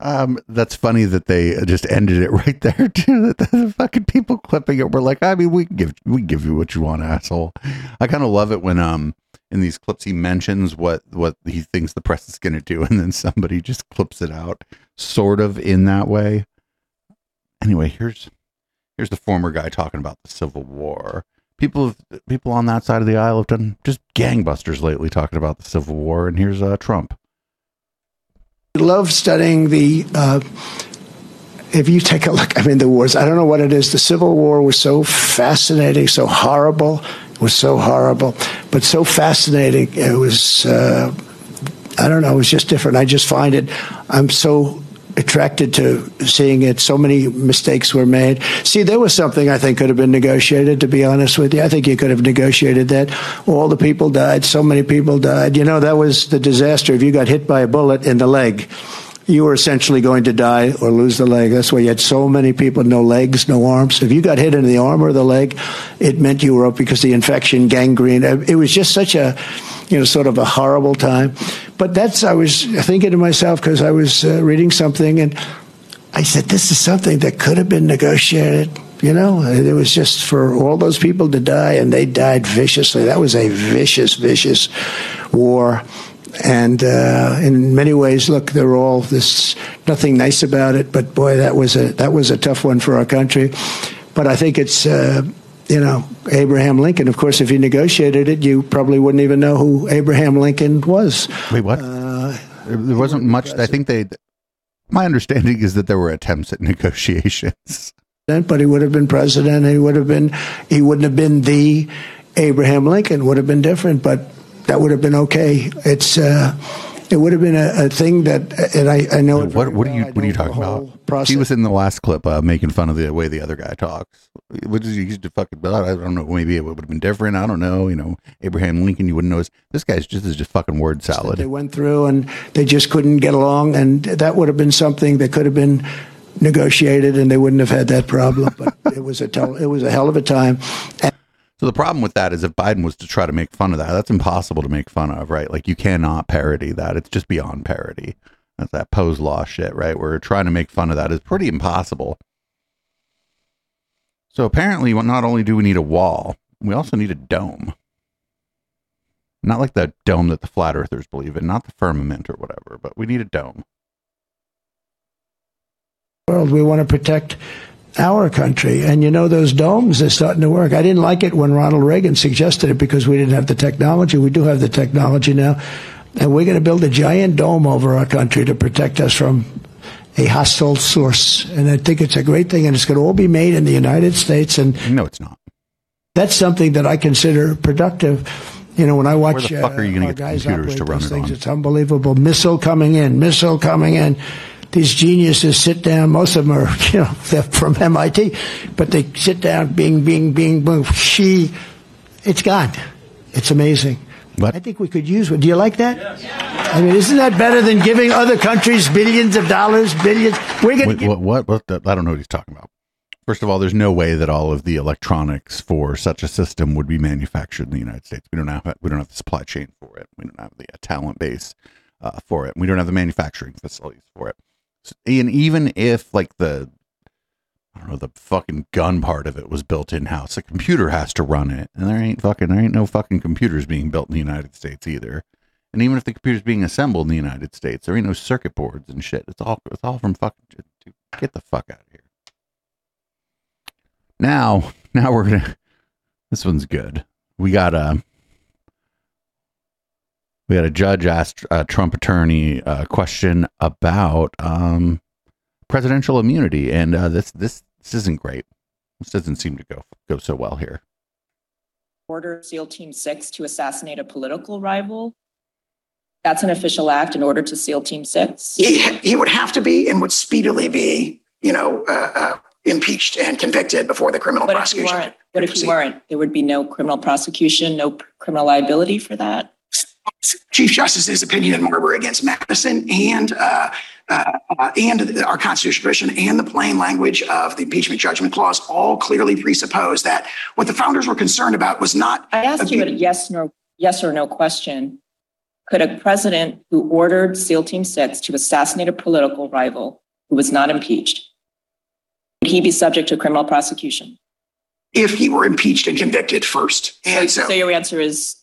Um, that's funny that they just ended it right there too. That the fucking people clipping it were like, I mean, we can give we give you what you want, asshole. I kind of love it when um in these clips he mentions what what he thinks the press is going to do, and then somebody just clips it out, sort of in that way. Anyway, here's here's the former guy talking about the Civil War. People people on that side of the aisle have done just gangbusters lately talking about the Civil War, and here's uh, Trump. Love studying the. Uh, if you take a look, I mean, the wars. I don't know what it is. The Civil War was so fascinating, so horrible. It was so horrible, but so fascinating. It was. Uh, I don't know. It was just different. I just find it. I'm so attracted to seeing it. So many mistakes were made. See, there was something I think could have been negotiated. To be honest with you, I think you could have negotiated that. All the people died. So many people died. You know, that was the disaster. If you got hit by a bullet in the leg, you were essentially going to die or lose the leg. That's why you had so many people, no legs, no arms. If you got hit in the arm or the leg, it meant you were up because the infection, gangrene. It was just such a, you know, sort of a horrible time. But that's, I was thinking to myself because I was uh, reading something and I said, this is something that could have been negotiated. You know, it was just for all those people to die, and they died viciously. That was a vicious, vicious war. And uh, in many ways, look, they're all this nothing nice about it. But boy, that was a that was a tough one for our country. But I think it's uh, you know Abraham Lincoln. Of course, if he negotiated it, you probably wouldn't even know who Abraham Lincoln was. Wait, what? Uh, there wasn't much. I think they. My understanding is that there were attempts at negotiations. but he would have been president. He would have been. He wouldn't have been the Abraham Lincoln. Would have been different, but that would have been okay. It's. Uh, it would have been a, a thing that, and I, I know. it What very what are you what are you talking about? Process. He was in the last clip uh, making fun of the way the other guy talks. What is he used to fucking? I don't know. Maybe it would have been different. I don't know. You know, Abraham Lincoln. You wouldn't know. This guy's just is just fucking word salad. They went through and they just couldn't get along, and that would have been something that could have been negotiated, and they wouldn't have had that problem. But it was a tel- it was a hell of a time. And So the problem with that is if Biden was to try to make fun of that, that's impossible to make fun of, right? Like you cannot parody that. It's just beyond parody. That's that Poe's law shit, right? We're trying to make fun of that is pretty impossible. So apparently, not only do we need a wall, we also need a dome. Not like the dome that the flat earthers believe in, not the firmament or whatever, but we need a dome. world. We want to protect our country. And you know, those domes are starting to work. I didn't like it when Ronald Reagan suggested it because we didn't have the technology. We do have the technology now. And we're going to build a giant dome over our country to protect us from a hostile source. And I think it's a great thing. And it's going to all be made in the United States. And no, it's not. That's something that I consider productive. You know, when I watch Where the fuck are you going uh, to get the computers to run it things, on? it's unbelievable. Missile coming in, missile coming in. These geniuses sit down. Most of them are, you know, they're from MIT, but they sit down, bing, bing, bing, boom. She, it's gone. It's amazing. I think we could use it. Do you like that? I mean, isn't that better than giving other countries billions of dollars, billions? We're going to Wait, what, what? What? The, I don't know what he's talking about. First of all, there's no way that all of the electronics for such a system would be manufactured in the United States. We don't have we don't have the supply chain for it. We don't have the uh, talent base uh, for it. We don't have the manufacturing facilities for it. So- and even if like the Know the fucking gun part of it was built in house, The computer has to run it, and there ain't fucking there ain't no fucking computers being built in the United States either. And even if the computer's being assembled in the United States, there ain't no circuit boards and shit. It's all it's all from fucking dude, get the fuck out of here. Now, now we're gonna. This one's good. We got a. We had a judge asked a Trump attorney a question about um, presidential immunity, and uh, this this this isn't great. This doesn't seem to go go so well here. order SEAL Team Six to assassinate a political rival. That's an official act in order to SEAL Team Six. he, he would have to be and would speedily be, you know, uh, uh, impeached and convicted before the criminal What if you prosecution. weren't? If you weren't? There would be no criminal prosecution, no criminal liability for that. Chief Justice's opinion in Marbury against Madison and uh, uh, uh, and our constitutional tradition and the plain language of the impeachment judgment clause all clearly presuppose that what the founders were concerned about was not. I asked you a yes, no, yes or no question. Could a president who ordered SEAL Team Six to assassinate a political rival who was not impeached, would he be subject to criminal prosecution? if he were impeached and convicted first. And so, So your answer is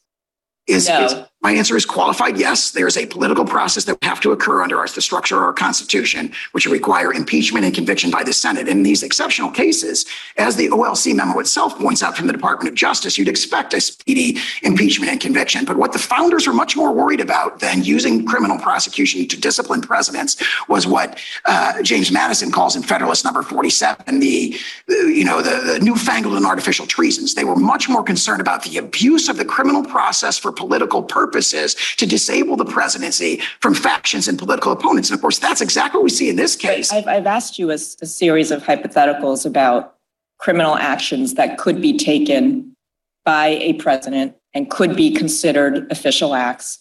is, no. is- my answer is qualified yes. There's a political process that would have to occur under our, the structure of our Constitution, which would require impeachment and conviction by the Senate. In these exceptional cases, as the OLC memo itself points out from the Department of Justice, you'd expect a speedy impeachment and conviction. But what the founders were much more worried about than using criminal prosecution to discipline presidents was what uh, James Madison calls in Federalist Number 47 the, the you know the, the newfangled and artificial treasons. They were much more concerned about the abuse of the criminal process for political purposes to disable the presidency from factions and political opponents. And of course, that's exactly what we see in this case. I've, I've asked you a series of hypotheticals about criminal actions that could be taken by a president and could be considered official acts.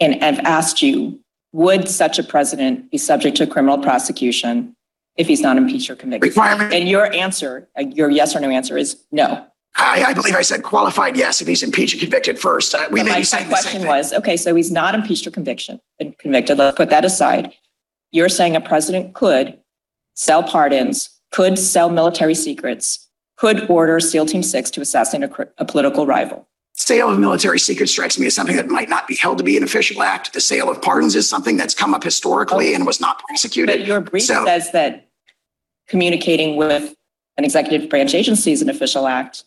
And I've asked you, would such a president be subject to criminal prosecution if he's not impeached or convicted? Requirement- And your answer, your yes or no answer is no. I, I believe I said qualified yes if he's impeached and convicted first. Uh, we But may my, be saying my the same question was, okay, so he's not impeached or conviction, convicted. Let's put that aside. You're saying a president could sell pardons, could sell military secrets, could order SEAL Team Six to assassinate a, a political rival. Sale of military secrets strikes me as something that might not be held to be an official act. The sale of pardons is something that's come up historically and was not prosecuted. But your brief So- says that communicating with an executive branch agency is an official act,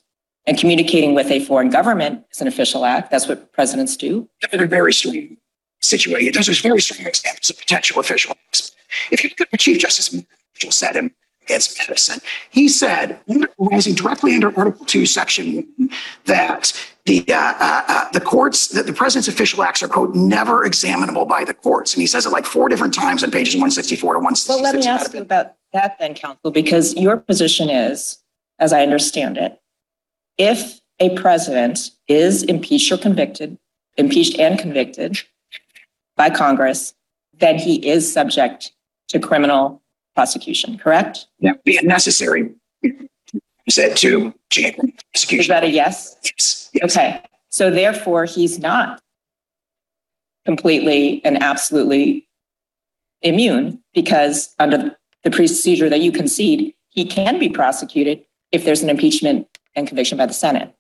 and communicating with a foreign government is an official act. That's what presidents do. They're very strong situation. Those are very strong examples of potential official acts. If you look at what Chief Justice Marshall said in against Madison, he said, rising directly under Article 2, Section 1, that the uh, uh, uh, the courts, that the president's official acts are, quote, never examinable by the courts. And he says it like four different times on pages 164 to 166. Well, let me ask you about that then, counsel, because your position is, as I understand it, if a president is impeached or convicted, impeached and convicted by Congress, then he is subject to criminal prosecution, correct? Yeah, be a necessary said to January Is that a yes? Yes. Okay, so therefore, he's not completely and absolutely immune because under the procedure that you concede, he can be prosecuted if there's an impeachment and conviction by the Senate.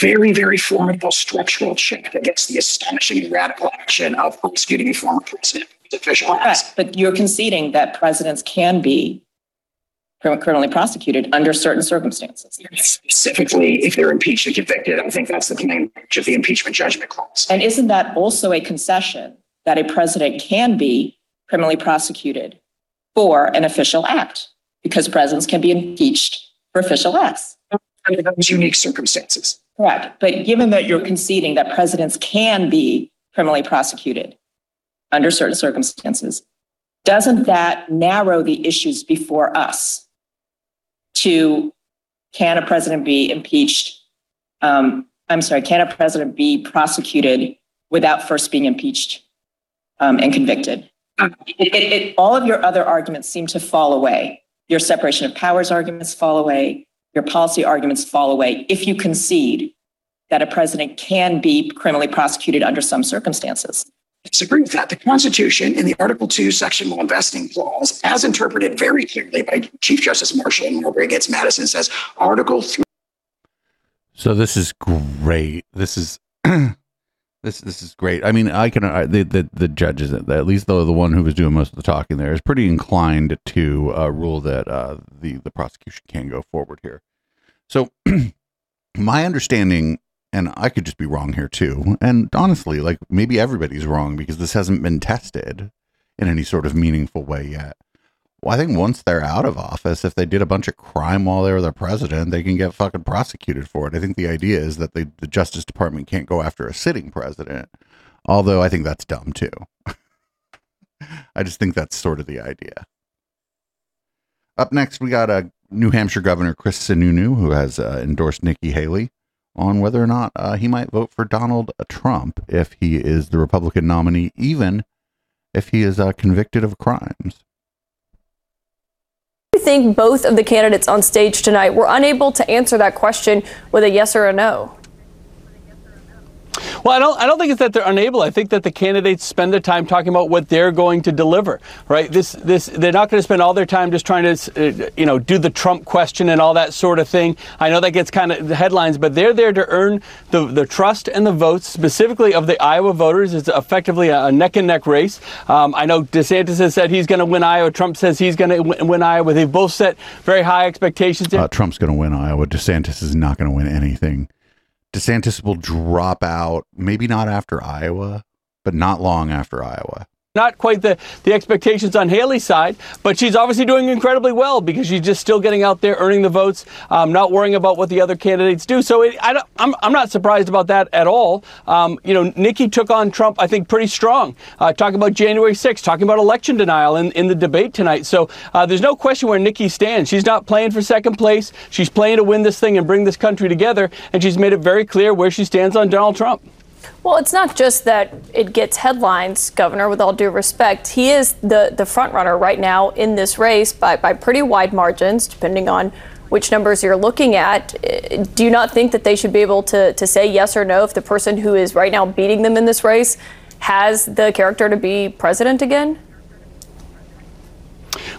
Very, very formidable structural check against the astonishing radical action of prosecuting a former president with official acts. Correct, but you're conceding that presidents can be criminally prosecuted under certain circumstances. Specifically, if they're impeached and convicted, I think that's the plain language of the impeachment judgment clause. And isn't that also a concession that a president can be criminally prosecuted for an official act? Because presidents can be impeached for official acts. Under those unique circumstances. Correct. But given that you're conceding that presidents can be criminally prosecuted under certain circumstances, doesn't that narrow the issues before us to can a president be impeached? Um, I'm sorry, can a president be prosecuted without first being impeached um, and convicted? It, it, it, all of your other arguments seem to fall away. Your separation of powers arguments fall away. Your policy arguments fall away if you concede that a president can be criminally prosecuted under some circumstances. I disagree with that. The Constitution in the Article 2, Section 1 vesting clause, as interpreted very clearly by Chief Justice Marshall and Marbury against Madison, says Article 3 So this is great. This is this this is great. I mean, I can I, the, the the judges at least though the one who was doing most of the talking there is pretty inclined to uh, rule that uh, the the prosecution can go forward here. So my understanding, and I could just be wrong here too. And honestly, like maybe everybody's wrong because this hasn't been tested in any sort of meaningful way yet. Well, I think once they're out of office, if they did a bunch of crime while they were the president, they can get fucking prosecuted for it. I think the idea is that the, the Justice Department can't go after a sitting president, although I think that's dumb too. I just think that's sort of the idea. Up next, we got a New Hampshire Governor Chris Sununu, who has uh, endorsed Nikki Haley on whether or not uh, he might vote for Donald Trump if he is the Republican nominee, even if he is uh, convicted of crimes. Think both of the candidates on stage tonight were unable to answer that question with a yes or a no. Well, I don't. I don't think it's that they're unable. I think that the candidates spend their time talking about what they're going to deliver. Right. This. This. They're not going to spend all their time just trying to, uh, you know, do the Trump question and all that sort of thing. I know that gets kind of the headlines, but they're there to earn the the trust and the votes, specifically of the Iowa voters. It's effectively a neck and neck race. Um, I know DeSantis has said he's going to win Iowa. Trump says he's going to win Iowa. They've both set very high expectations. Uh, Trump's going to win Iowa. DeSantis is not going to win anything. DeSantis will drop out, maybe not after Iowa, but not long after Iowa. Not quite the, the expectations on Haley's side, but she's obviously doing incredibly well because she's just still getting out there, earning the votes, um, not worrying about what the other candidates do. So it, I don't, I'm, I'm not surprised about that at all. Um, you know, Nikki took on Trump, I think, pretty strong. Uh, talking about January 6th, talking about election denial in, in the debate tonight. So uh, there's no question where Nikki stands. She's not playing for second place. She's playing to win this thing and bring this country together. And she's made it very clear where she stands on Donald Trump. Well, it's not just that it gets headlines, Governor, with all due respect. He is the, the front runner right now in this race by, by pretty wide margins, depending on which numbers you're looking at. Uh, Do you not think that they should be able to, to say yes or no if the person who is right now beating them in this race has the character to be president again?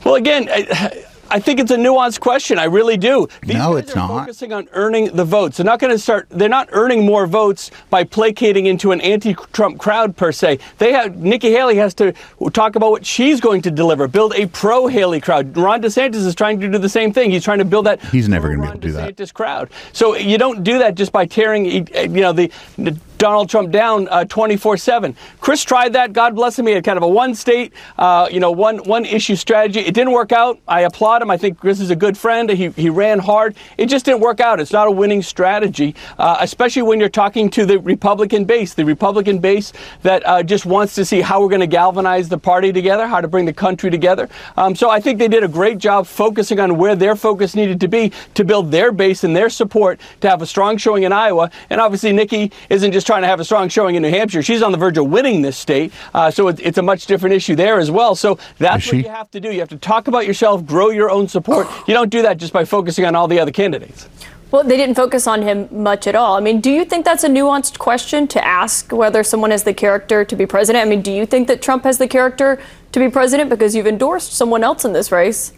Well, again, I, I think it's a nuanced question. I really do. These no, it's not. Focusing on earning the votes. They're not going to start. They're not earning more votes by placating into an anti-Trump crowd per se. They have Nikki Haley has to talk about what she's going to deliver. Build a pro-Haley crowd. Ron DeSantis is trying to do the same thing. He's trying to build that. He's never going to be able to do that. DeSantis crowd. So you don't do that just by tearing, you know, the, the Donald Trump down uh, 24/7. Chris tried that. God bless him. He had kind of a one-state, uh, you know, one one issue strategy. It didn't work out. I applaud him. I think Chris is a good friend. He he ran hard. It just didn't work out. It's not a winning strategy, uh, especially when you're talking to the Republican base, the Republican base that uh, just wants to see how we're going to galvanize the party together, how to bring the country together. Um, so I think they did a great job focusing on where their focus needed to be to build their base and their support to have a strong showing in Iowa. And obviously, Nikki isn't just trying trying to have a strong showing in New Hampshire. She's on the verge of winning this state. Uh, so it, it's a much different issue there as well. So that's Is what she? you have to do. You have to talk about yourself, grow your own support. You don't do that just by focusing on all the other candidates. Well, they didn't focus on him much at all. I mean, do you think that's a nuanced question to ask whether someone has the character to be president? I mean, do you think that Trump has the character to be president because you've endorsed someone else in this race?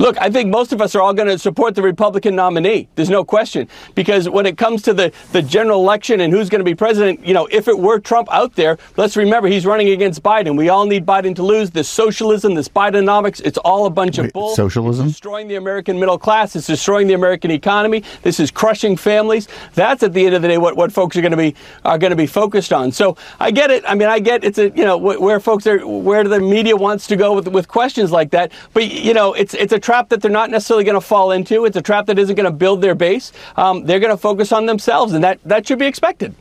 Look, I think most of us are all going to support the Republican nominee. There's no question. Because when it comes to the, the general election and who's going to be president, you know, if it were Trump out there, let's remember he's running against Biden. We all need Biden to lose. This socialism, this Bidenomics, it's all a bunch of bull. socialism? It's destroying the American middle class. It's destroying the American economy. This is crushing families. That's at the end of the day what, what folks are going to be are going to be focused on. So I get it. I mean, I get it's a you know where folks are where the media wants to go with with questions like that. But you know, it's it's a trap that they're not necessarily going to fall into. It's a trap that isn't going to build their base. Um, they're going to focus on themselves, and that that should be expected.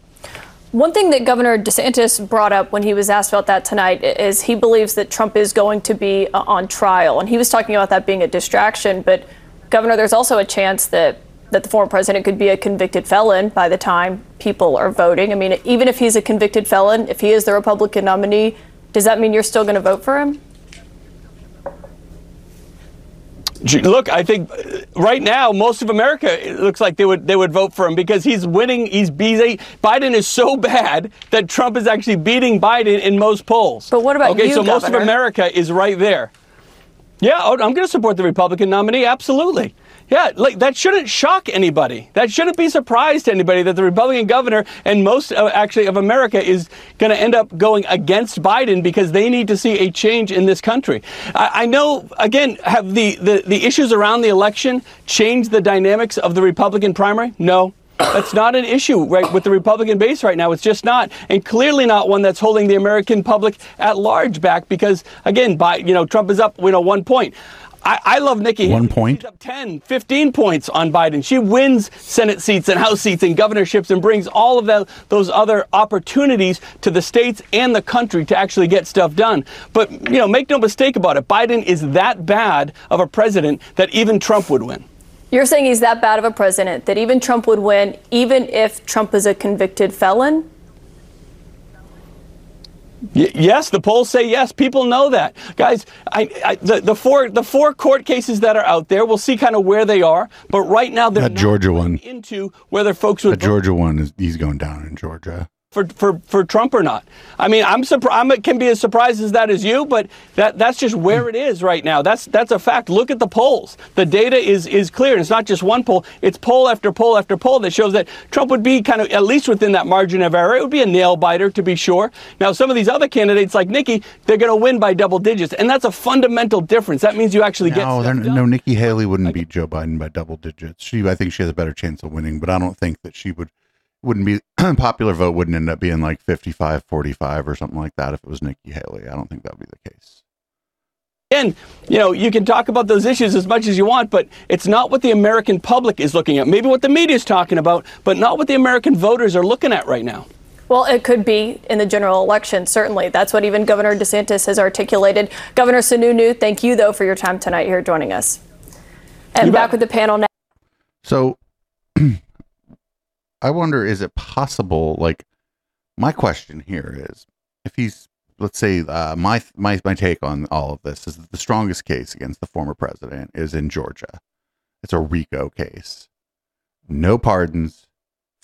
One thing that Governor DeSantis brought up when he was asked about that tonight is he believes that Trump is going to be uh, on trial. And he was talking about that being a distraction. But, Governor, there's also a chance that, that the former president could be a convicted felon by the time people are voting. I mean, even if he's a convicted felon, if he is the Republican nominee, does that mean you're still going to vote for him? Look, I think uh, right now most of America it looks like they would they would vote for him because he's winning. He's busy. Biden is so bad that Trump is actually beating Biden in most polls. But what about okay? you, so most of America is right there. Yeah, oh, I'm going to support the Republican nominee. Absolutely. Yeah, like that shouldn't shock anybody. That shouldn't be surprise to anybody that the Republican governor and most uh, actually of America is going to end up going against Biden because they need to see a change in this country. I, I know, again, have the, the, the issues around the election changed the dynamics of the Republican primary? No. That's not an issue right with the Republican base right now. It's just not, and clearly not one that's holding the American public at large back because, again, by you know, Trump is up, you know, one point. I, I love Nikki. One Haley. point? She's up 10, 15 points on Biden. She wins Senate seats and House seats and governorships and brings all of the, those other opportunities to the states and the country to actually get stuff done. But, you know, make no mistake about it. Biden is that bad of a president that even Trump would win. You're saying he's that bad of a president that even Trump would win, even if Trump is a convicted felon? Y- yes, the polls say yes. People know that, guys. I, I, the, the four the four court cases that are out there, we'll see kind of where they are. But right now, they're That Georgia one. into whether folks The would vote Georgia one is he's going down in Georgia. For, for, for Trump or not. I mean, I'm surprised. I'm, it can be as surprised as that as you, but that that's just where it is right now. That's that's a fact. Look at the polls. The data is is clear. And it's not just one poll. It's poll after poll after poll that shows that Trump would be kind of at least within that margin of error. It would be a nail biter to be sure. Now, some of these other candidates like Nikki, they're going to win by double digits, and that's a fundamental difference. That means you actually get. No, no, Nikki Haley wouldn't beat Joe Biden by double digits. She, I think she has a better chance of winning, but I don't think that she would, wouldn't be, popular vote wouldn't end up being like 55, 45 or something like that if it was Nikki Haley. I don't think that would be the case. And, you know, you can talk about those issues as much as you want, but it's not what the American public is looking at. Maybe what the media is talking about, but not what the American voters are looking at right now. Well, it could be in the general election, certainly. That's what even Governor DeSantis has articulated. Governor Sununu, thank you, though, for your time tonight here joining us. And back with the panel now. So I wonder is it possible like my question here is if he's let's say uh, my my my take on all of this is that the strongest case against the former president is in Georgia. It's a RICO case. No pardons,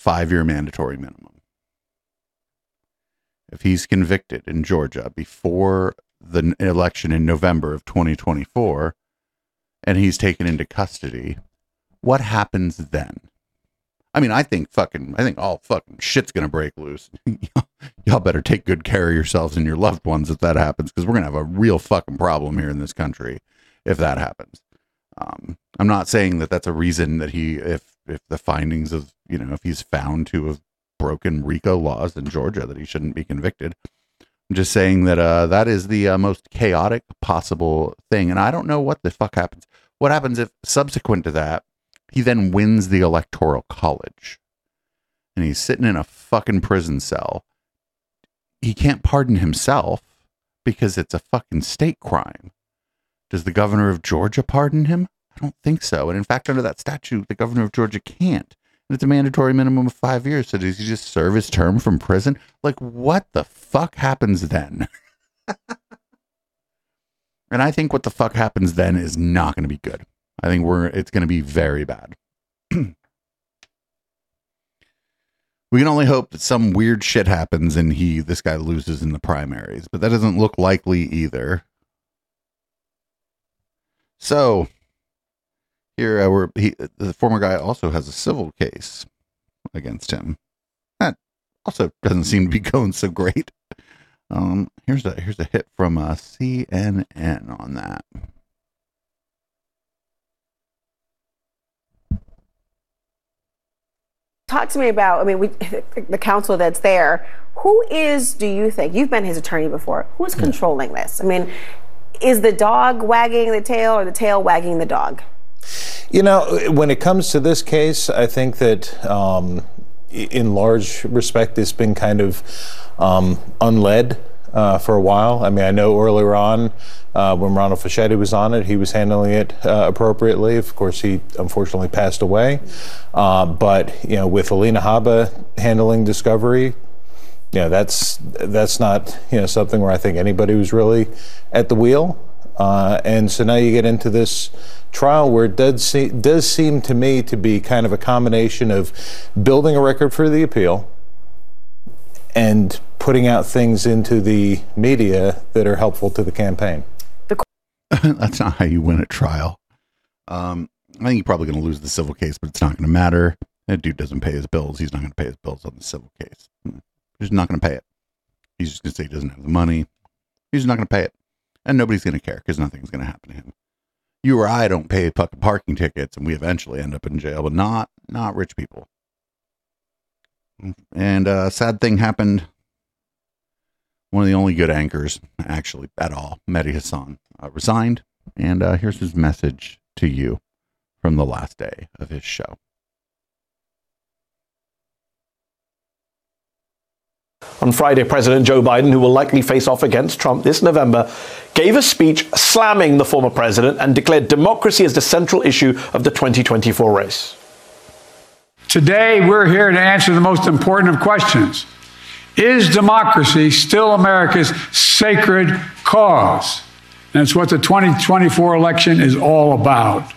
5-year mandatory minimum. If he's convicted in Georgia before the election in November of 2024 and he's taken into custody, what happens then? I mean, I think fucking, I think all fucking shit's gonna break loose. Y'all better take good care of yourselves and your loved ones if that happens, because we're gonna have a real fucking problem here in this country if that happens. Um, I'm not saying that that's a reason that he, if if the findings of, you know, if he's found to have broken RICO laws in Georgia, that he shouldn't be convicted. I'm just saying that uh, that is the uh, most chaotic possible thing, and I don't know what the fuck happens. What happens if subsequent to that, he then wins the electoral college, and he's sitting in a fucking prison cell. He can't pardon himself because it's a fucking state crime. Does the governor of Georgia pardon him? I don't think so. And in fact, under that statute, the governor of Georgia can't. And it's a mandatory minimum of five years. So does he just serve his term from prison? Like, what the fuck happens then? and I think what the fuck happens then is not going to be good. I think we're it's going to be very bad. we can only hope that some weird shit happens and he this guy loses in the primaries, but that doesn't look likely either. So here uh, we're he the former guy also has a civil case against him. That also doesn't seem to be going so great. Um, here's a here's a hit from uh, CNN on that. Talk to me about, I mean, we, the counsel that's there. Who is, do you think, you've been his attorney before, who's controlling this? I mean, is the dog wagging the tail or the tail wagging the dog? You know, when it comes to this case, I think that um, in large respect, it's been kind of um, unled uh, for a while. I mean, I know earlier on uh, when Ronald Fischetti was on it, he was handling it uh, appropriately. Of course, he unfortunately passed away. Uh, but you know, with Alina Habba handling Discovery, you know, that's that's not you know something where I think anybody was really at the wheel. Uh, and so now you get into this trial where it does, see, does seem to me to be kind of a combination of building a record for the appeal and putting out things into the media that are helpful to the campaign. That's not how you win a trial. Um, I think you're probably going to lose the civil case, but it's not going to matter. That dude doesn't pay his bills. He's not going to pay his bills on the civil case. He's not going to pay it. He's just going to say he doesn't have the money. He's not going to pay it. And nobody's going to care because nothing's going to happen to him. You or I don't pay fucking parking tickets and we eventually end up in jail, but not not rich people. And a sad thing happened. One of the only good anchors, actually, at all, Mehdi Hasan, uh, resigned. And uh, here's his message to you from the last day of his show. On Friday, President Joe Biden, who will likely face off against Trump this November, gave a speech slamming the former president and declared democracy as the central issue of the 2024 race. Today, we're here to answer the most important of questions Is democracy still America's sacred cause? And it's what the 2024 election is all about.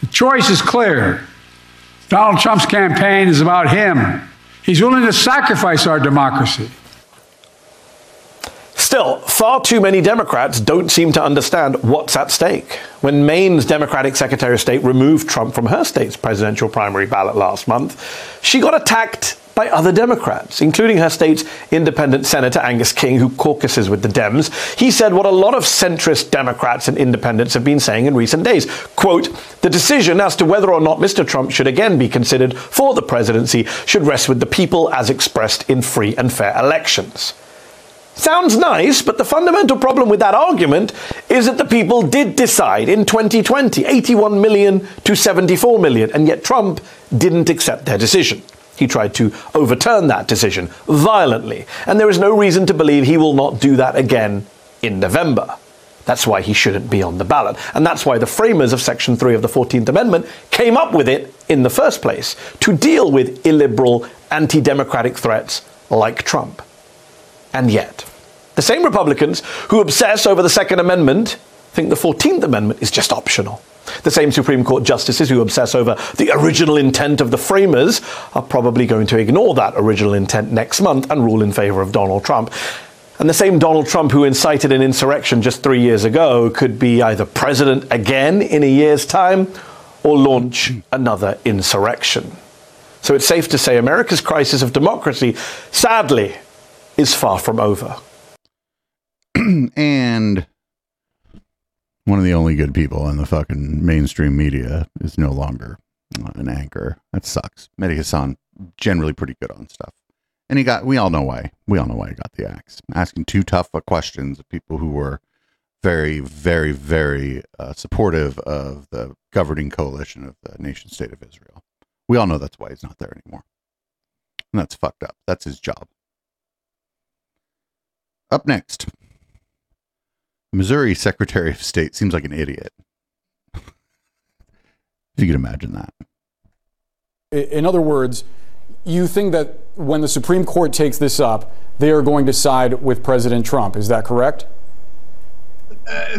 The choice is clear. Donald Trump's campaign is about him. He's willing to sacrifice our democracy. Still, far too many Democrats don't seem to understand what's at stake. When Maine's Democratic Secretary of State removed Trump from her state's presidential primary ballot last month, she got attacked by other Democrats, including her state's independent Senator Angus King, who caucuses with the Dems. He said what a lot of centrist Democrats and independents have been saying in recent days. Quote, the decision as to whether or not Mr. Trump should again be considered for the presidency should rest with the people as expressed in free and fair elections. Sounds nice, but the fundamental problem with that argument is that the people did decide in 2020 81 million to 74 million, and yet Trump didn't accept their decision. He tried to overturn that decision violently, and there is no reason to believe he will not do that again in November. That's why he shouldn't be on the ballot. And that's why the framers of Section 3 of the 14th Amendment came up with it in the first place to deal with illiberal, anti democratic threats like Trump. And yet, the same Republicans who obsess over the Second Amendment think the 14th Amendment is just optional. The same Supreme Court justices who obsess over the original intent of the framers are probably going to ignore that original intent next month and rule in favor of Donald Trump. And the same Donald Trump who incited an insurrection just three years ago could be either president again in a year's time or launch another insurrection. So it's safe to say America's crisis of democracy, sadly, is far from over. and one of the only good people in the fucking mainstream media is no longer an anchor. That sucks. Mehdi Hasan generally pretty good on stuff, and he got. We all know why. We all know why he got the axe. Asking too tough questions of people who were very, very, very uh, supportive of the governing coalition of the nation state of Israel. We all know that's why he's not there anymore, and that's fucked up. That's his job. Up next. Missouri Secretary of State seems like an idiot. if you could imagine that. In other words, you think that when the Supreme Court takes this up, they are going to side with President Trump. Is that correct?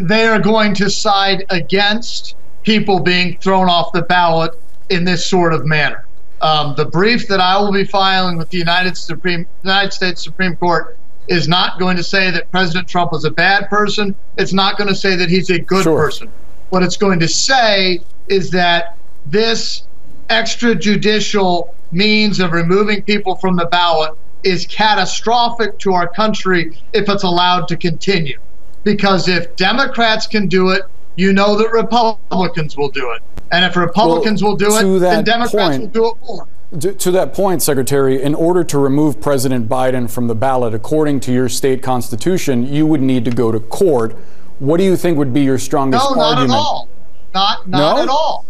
they are going to side against people being thrown off the ballot in this sort of manner. Um, the brief that I will be filing with the United Supreme United States Supreme Court is not going to say that President Trump was a bad person. It's not going to say that he's a good person. What it's going to say is that this extrajudicial means of removing people from the ballot is catastrophic to our country if it's allowed to continue because if Democrats can do it, you know that Republicans will do it. And if Republicans Well, will do it, then Democrats point- will do it more. To, to that point, Secretary, in order to remove President Biden from the ballot, according to your state constitution, you would need to go to court. What do you think would be your strongest No, not argument? at all. Not not No? at all.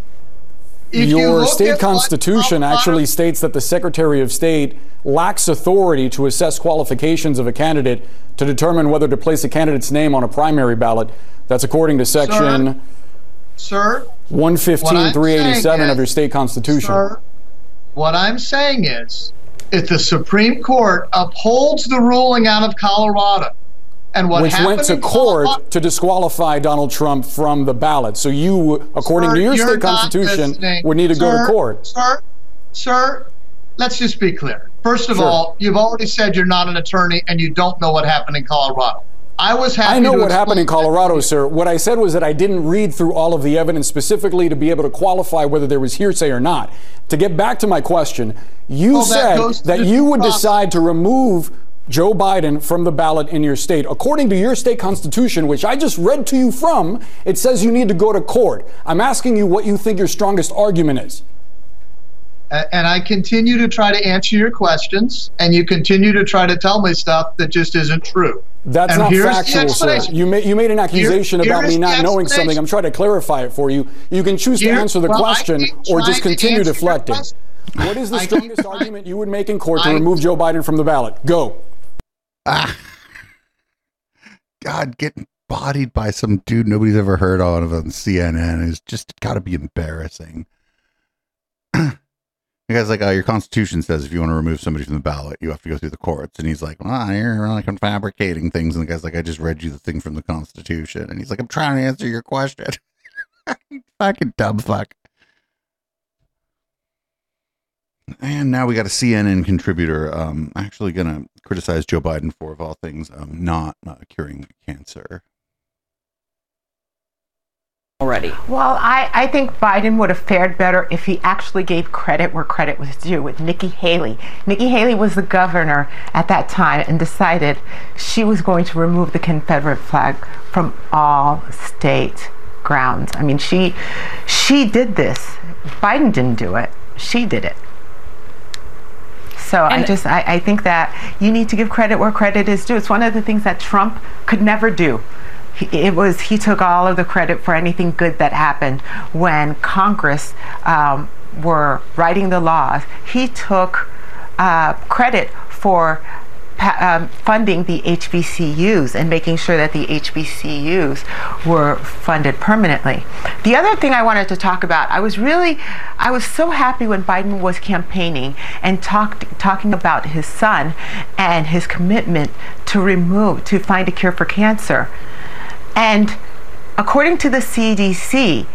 If you Your look state at what constitution Colorado- actually states that the Secretary of State lacks authority to assess qualifications of a candidate to determine whether to place a candidate's name on a primary ballot. That's according to section Sir, 115, 387 saying of your state constitution. Sir, what I'm saying is, if the Supreme Court upholds the ruling out of Colorado, and what which went to court to disqualify Donald Trump from the ballot. So you, according Sir, to your state constitution, listening. would need to go to court. Sir, sir, let's just be clear. First of Sure. all, you've already said you're not an attorney and you don't know what happened in Colorado. I was happy I know to what happened in Colorado, sir. What I said was that I didn't read through all of the evidence specifically to be able to qualify whether there was hearsay or not. To get back to my question, you Well, said to that you would process. decide to remove Joe Biden from the ballot in your state. According to your state constitution, which I just read to you from, it says you need to go to court. I'm asking you what you think your strongest argument is. And I continue to try to answer your questions, and you continue to try to tell me stuff that just isn't true. That's And not factual, sir. You made, you made an accusation Here- about me not knowing something. I'm trying to clarify it for you. You can choose to answer the well, question or just continue deflecting. What is the strongest argument you would make in court to I- remove Joe Biden from the ballot? Go. Ah. God, getting bodied by some dude nobody's ever heard of on CNN is just got to be embarrassing. The guy's like, oh, your constitution says if you want to remove somebody from the ballot, you have to go through the courts. And he's like, well, you're like fabricating things. And the guy's like, I just read you the thing from the constitution. And he's like, I'm trying to answer your question. Fucking dumb fuck. And now we got a CNN contributor um, actually going to criticize Joe Biden for, of all things, um, not uh, curing cancer. Already. Well, I, I think Biden would have fared better if he actually gave credit where credit was due with Nikki Haley. Nikki Haley was the governor at that time and decided she was going to remove the Confederate flag from all state grounds. I mean, she she did this. Biden didn't do it. She did it. So I just I, I think that you need to give credit where credit is due. It's one of the things that Trump could never do. He, it was he took all of the credit for anything good that happened when Congress um, were writing the laws. He took uh, credit for um, funding the HBCUs and making sure that the HBCUs were funded permanently. The other thing I wanted to talk about, I was really, I was so happy when Biden was campaigning and talked talking about his son and his commitment to remove, to find a cure for cancer. And according to the CDC,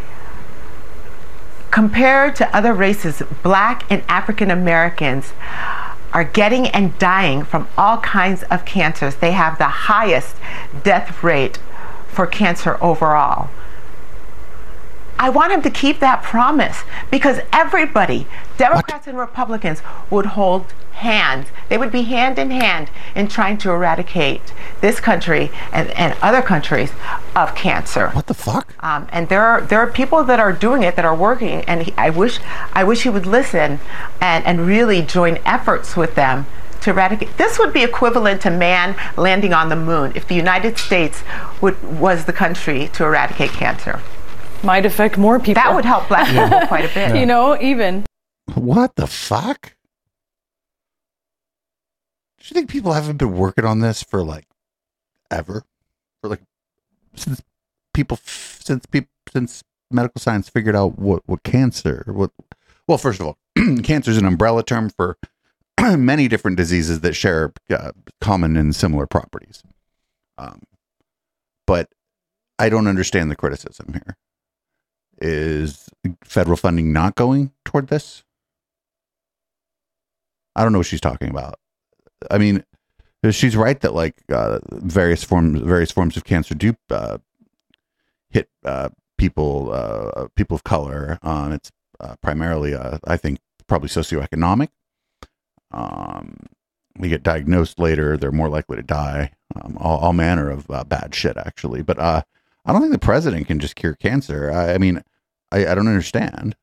compared to other races, black and African Americans are getting and dying from all kinds of cancers. They have the highest death rate for cancer overall. I want him to keep that promise because everybody, Democrats and Republicans, would hold hands. They would be hand in hand in trying to eradicate this country and, and other countries of cancer. What the fuck? Um, and there are there are people that are doing it that are working, and he, I wish I wish he would listen and and really join efforts with them to eradicate. This would be equivalent to man landing on the moon if the United States would was the country to eradicate cancer. Might affect more people. That would help black Yeah. people quite a bit. You know, even. What the fuck? Do you think people haven't been working on this for like ever? For like since people since people since medical science figured out what what cancer what well first of all cancer is an umbrella term for many different diseases that share uh, common and similar properties. Um, but I don't understand the criticism here. Is federal funding not going toward this? I don't know what she's talking about. I mean, she's right that like uh, various forms various forms of cancer do uh, hit uh, people uh, people of color. Um, it's uh, primarily, uh, I think, probably socioeconomic. Um, we get diagnosed later; they're more likely to die. Um, all, all manner of bad shit, actually. But I don't think the president can just cure cancer. I, I mean, I, I don't understand.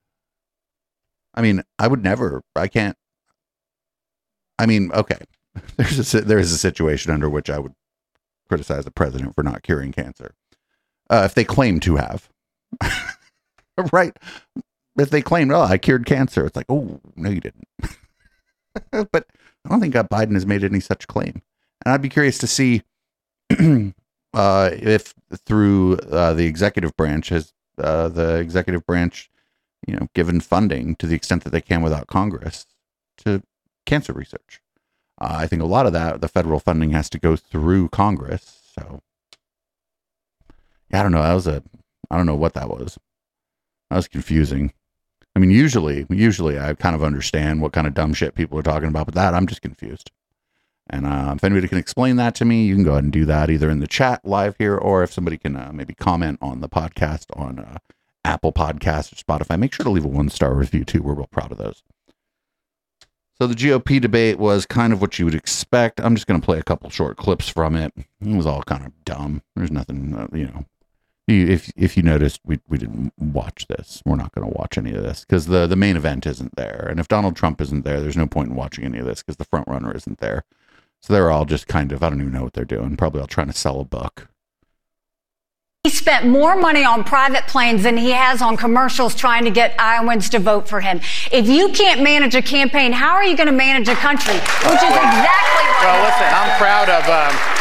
I mean, I would never. I can't. I mean, okay. There's a there is a situation under which I would criticize the president for not curing cancer, uh, if they claim to have. right? If they claim, oh, I cured cancer, it's like, oh, no, you didn't. but I don't think Biden has made any such claim, and I'd be curious to see uh, if through uh, the executive branch has uh, the executive branch, you know, given funding to the extent that they can without Congress to cancer research. Uh, I think a lot of that, the federal funding has to go through Congress. So, yeah, I don't know. That was a, I don't know what that was. That was confusing. I mean, usually, usually I kind of understand what kind of dumb shit people are talking about, but that I'm just confused. And uh, if anybody can explain that to me, you can go ahead and do that either in the chat live here, or if somebody can uh, maybe comment on the podcast on uh, Apple Podcasts or Spotify. Make sure to leave a one star review too. We're real proud of those. So the GOP debate was kind of what you would expect. I'm just going to play a couple short clips from it. It was all kind of dumb. There's nothing, uh, you know. If if you noticed, we we didn't watch this. We're not going to watch any of this because the the main event isn't there. And if Donald Trump isn't there, there's no point in watching any of this because the front runner isn't there. So they're all just kind of I don't even know what they're doing. Probably all trying to sell a book. He spent more money on private planes than he has on commercials trying to get Iowans to vote for him. If you can't manage a campaign, how are you going to manage a country? Which is exactly what. Well, listen, I'm proud of. Um,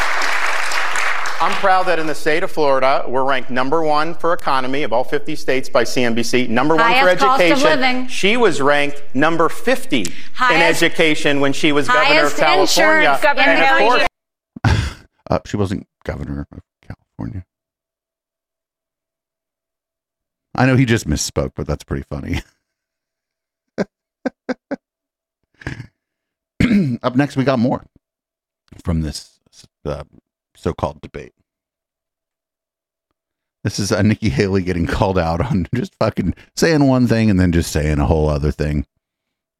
I'm proud that in the state of Florida, we're ranked number one for economy of all 50 states by CNBC, number one Highest for education. Cost of living. She was ranked number 50 in education when she was governor of California. governor and of course, Uh, she wasn't governor of California. I know he just misspoke, but that's pretty funny. Up next, we got more from this uh, so-called debate. This is uh, Nikki Haley getting called out on just fucking saying one thing and then just saying a whole other thing.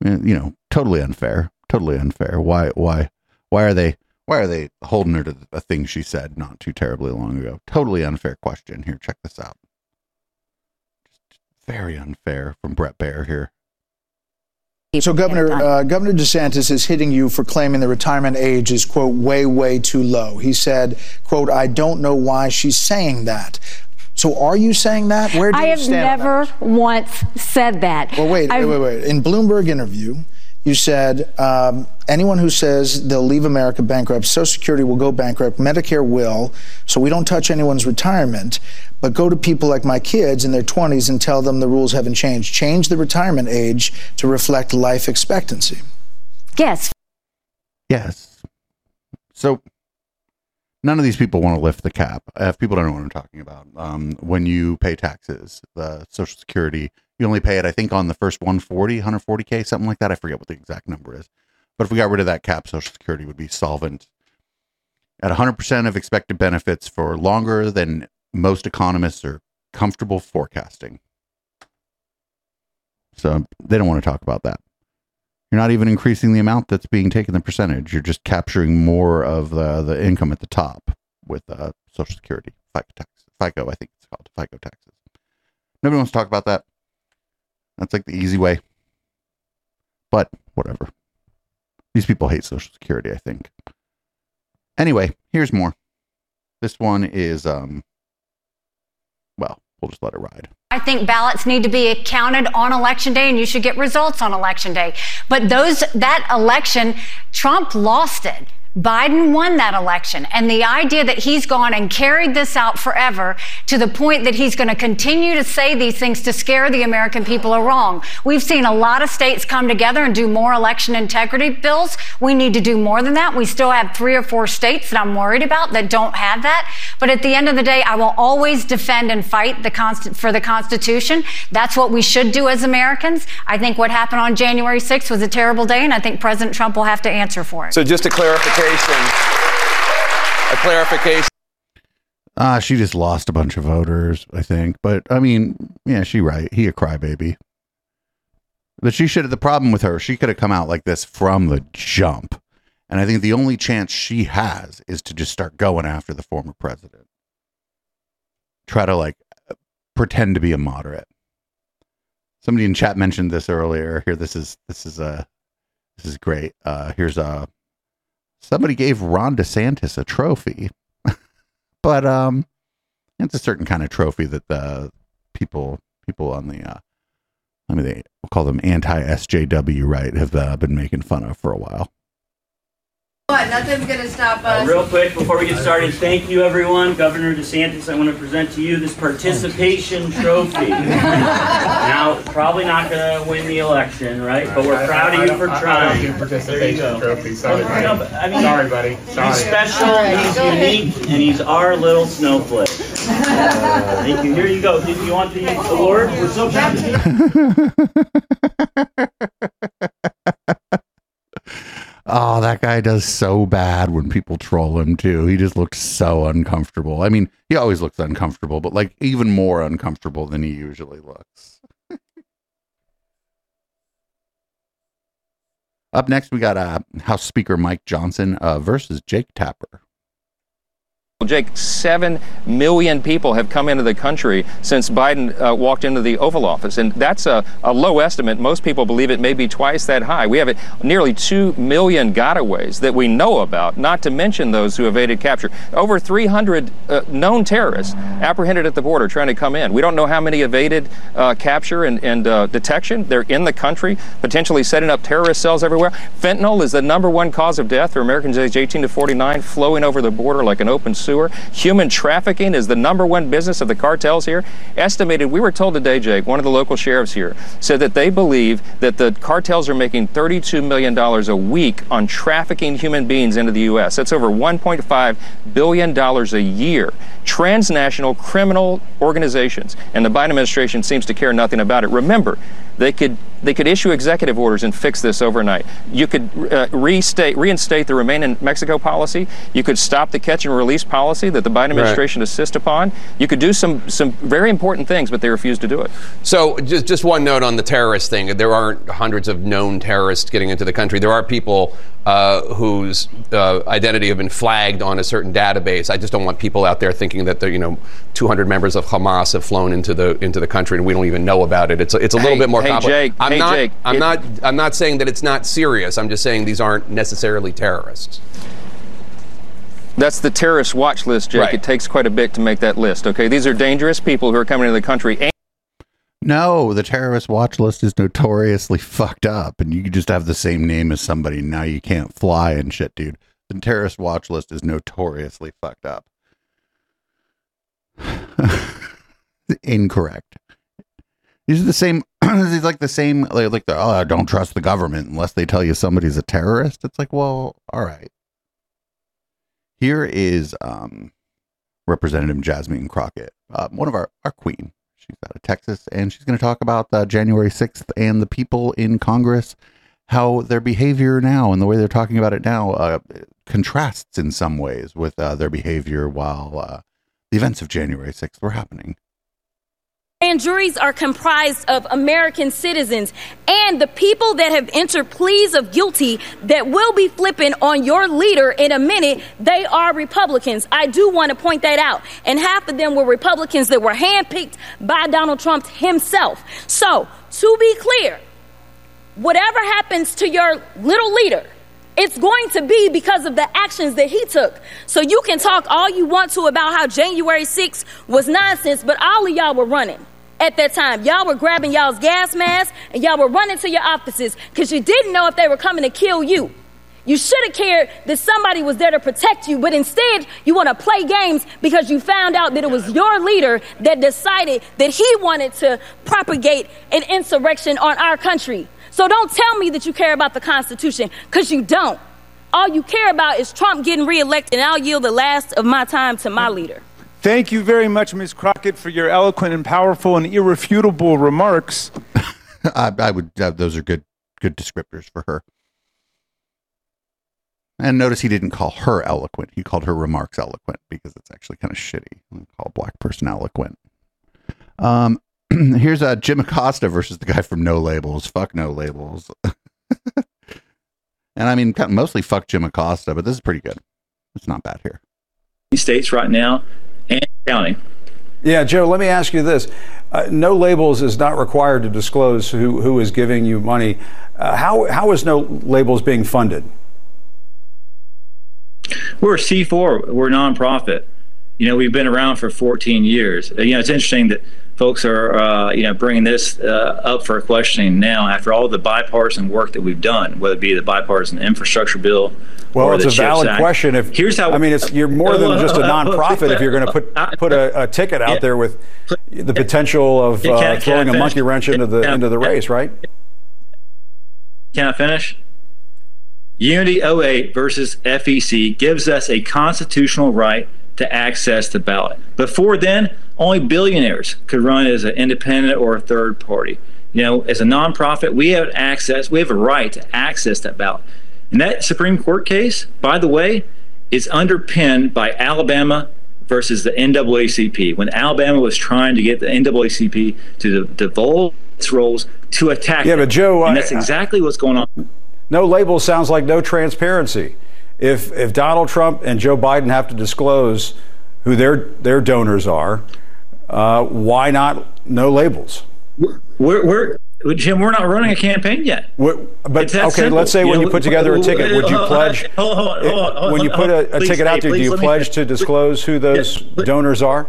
Uh, You know, totally unfair. Totally unfair. Why? Why? Why are they? Why are they holding her to a thing she said not too terribly long ago? Totally unfair question. Here, check this out. Just very unfair from Bret Baier here. So, Governor uh, Governor DeSantis is hitting you for claiming the retirement age is quote way way too low. He said, "quote I don't know why she's saying that." So, are you saying that? Where do I you have stand? on that? never once said that. Well, wait, wait, I've- wait, wait. In Bloomberg interview, you said um, anyone who says they'll leave America bankrupt, Social Security will go bankrupt, Medicare will, so we don't touch anyone's retirement, but go to people like my kids in their 20s and tell them the rules haven't changed. Change the retirement age to reflect life expectancy. Yes. Yes. So none of these people want to lift the cap. If people don't know what I'm talking about, um, when you pay taxes, the Social Security, you only pay it, I think, on the first 140, 140K, something like that. I forget what the exact number is. But if we got rid of that cap, Social Security would be solvent at 100% of expected benefits for longer than most economists are comfortable forecasting. So they don't want to talk about that. You're not even increasing the amount that's being taken, the percentage. You're just capturing more of the, the income at the top with uh, Social Security, tax, FICO, I think it's called FICO taxes. Nobody wants to talk about that. That's like the easy way. But whatever. These people hate Social Security, I think. Anyway, here's more. This one is, um, well, we'll just let it ride. I think ballots need to be counted on election day and you should get results on election day. But those that election, Trump lost it Biden won that election. And the idea that he's gone and carried this out forever to the point that he's going to continue to say these things to scare the American people are wrong. We've seen a lot of states come together and do more election integrity bills. We need to do more than that. We still have three or four states that I'm worried about that don't have that. But at the end of the day, I will always defend and fight the const- for the Constitution. That's what we should do as Americans. I think what happened on January 6th was a terrible day, and I think President Trump will have to answer for it. So just a clarification. A clarification. Ah, she just lost a bunch of voters, I think. But I mean, yeah, she right. He a crybaby. But she should have the problem with her, she could have come out like this from the jump. And I think the only chance she has is to just start going after the former president. Try to like pretend to be a moderate. Somebody in chat mentioned this earlier. Here, this is this is a this is great. Uh, here's a somebody gave Ron DeSantis a trophy, but um, it's a certain kind of trophy that the people people on the uh, I mean they call them anti SJW right have uh, been making fun of for a while. What? Nothing's gonna stop Uh, us. real quick, before we get started, thank you everyone. Governor DeSantis, I want to present to you this participation trophy. now, probably not going to win the election, right? But we're proud of you for I- I- I trying. don't get participation trophy. Sorry, buddy. but, I mean, Sorry, buddy. Sorry. He's special, All right, he's go ahead. unique, and he's our little snowflake. thank you. Here you go. Did you want the award? We're so proud Oh, that guy does so bad when people troll him too. He just looks so uncomfortable. I mean, he always looks uncomfortable, but like even more uncomfortable than he usually looks. Up next, we got uh, House Speaker Mike Johnson uh, versus Jake Tapper. Jake, seven million people have come into the country since Biden uh, walked into the Oval Office, and that's a, a, low estimate. Most people believe it may be twice that high. We have nearly two million gotaways that we know about, not to mention those who evaded capture. Over 300 uh, known terrorists apprehended at the border trying to come in. We don't know how many evaded uh, capture and, and uh, detection. They're in the country, potentially setting up terrorist cells everywhere. Fentanyl is the number one cause of death for Americans aged 18 to 49, flowing over the border like an open sewer. Human trafficking is the number one business of the cartels here. Estimated, we were told today, Jake, one of the local sheriffs here said that they believe that the cartels are making $32 million a week on trafficking human beings into the U.S. That's over $1.5 billion a year. Transnational criminal organizations. And the Biden administration seems to care nothing about it. Remember, they could they could issue executive orders and fix this overnight. You could uh, restate, reinstate the Remain in Mexico policy. You could stop the catch and release policy that the Biden administration right. insists upon. You could do some some very important things, but they refuse to do it. So, just just one note on the terrorist thing. There aren't hundreds of known terrorists getting into the country. There are people uh, whose uh, identity have been flagged on a certain database. I just don't want people out there thinking that you know 200 members of Hamas have flown into the into the country and we don't even know about it. It's a, it's a little hey, bit more hey, complicated. Jake, I'm hey, not. Jake, I'm it, not. I'm not saying that it's not serious. I'm just saying these aren't necessarily terrorists. That's the terrorist watch list, Jake. Right. It takes quite a bit to make that list. Okay, these are dangerous people who are coming into the country. And- no, the terrorist watch list is notoriously fucked up, and you just have the same name as somebody. Now you can't fly and shit, dude. The terrorist watch list is notoriously fucked up. Incorrect. These are the same. these like the same. Like, like the oh, don't trust the government unless they tell you somebody's a terrorist. It's like, well, all right. Here is um, Representative Jasmine Crockett, uh, one of our our queen. She's out of Texas, and she's going to talk about uh, January sixth and the people in Congress, how their behavior now and the way they're talking about it now uh, contrasts in some ways with uh, their behavior while uh, the events of January sixth were happening. Grand juries are comprised of American citizens and the people that have entered pleas of guilty that will be flipping on your leader in a minute, they are Republicans. I do want to point that out. And half of them were Republicans that were handpicked by Donald Trump himself. So, to be clear, whatever happens to your little leader, it's going to be because of the actions that he took. So you can talk all you want to about how January 6th was nonsense, but all of y'all were running at that time. Y'all were grabbing y'all's gas masks and y'all were running to your offices because you didn't know if they were coming to kill you. You should have cared that somebody was there to protect you, but instead you want to play games because you found out that it was your leader that decided that he wanted to propagate an insurrection on our country. So don't tell me that you care about the Constitution because you don't. All you care about is Trump getting reelected, and I'll yield the last of my time to my leader. Thank you very much, Ms. Crockett, for your eloquent and powerful and irrefutable remarks. I, I would. Uh, those are good, good descriptors for her. And notice he didn't call her eloquent. He called her remarks eloquent because it's actually kind of shitty. to Call a black person eloquent. Um, here's uh, Jim Acosta versus the guy from No Labels. Fuck No Labels. and I mean, mostly fuck Jim Acosta, but this is pretty good. It's not bad here. states right now and counting. Yeah, Joe, let me ask you this. Uh, no labels is not required to disclose who, who is giving you money. Uh, how, how is no labels being funded? We're a C4. We're a nonprofit. You know, we've been around for 14 years. You know, it's interesting that folks are, uh, you know, bringing this uh, up for questioning now after all the bipartisan work that we've done, whether it be the bipartisan infrastructure bill. Well, it's a valid Act. question. If here's how I mean, it's you're more than just a nonprofit if you're going to put put a, a ticket out Yeah. there with the potential of Can I- uh, can throwing a monkey wrench into the I- into the race, right? Can I finish? Unity 08 versus FEC gives us a constitutional right to access the ballot. Before then, only billionaires could run as an independent or a third party. You know, as a nonprofit, we have access, we have a right to access that ballot. And that Supreme Court case, by the way, is underpinned by Alabama versus the NAACP. When Alabama was trying to get the NAACP to divulge its rolls to attack Yeah, them. but Joe, and I- that's exactly what's going on. No label sounds like no transparency. If if Donald Trump and Joe Biden have to disclose who their their donors are, uh, why not no labels? We're, we're Jim. We're not running a campaign yet. But It's that okay, simple. let's say You when know, you put together a ticket, would you pledge? hold on, hold on, when you put a, a ticket out there, do you let me pledge to disclose who those donors are?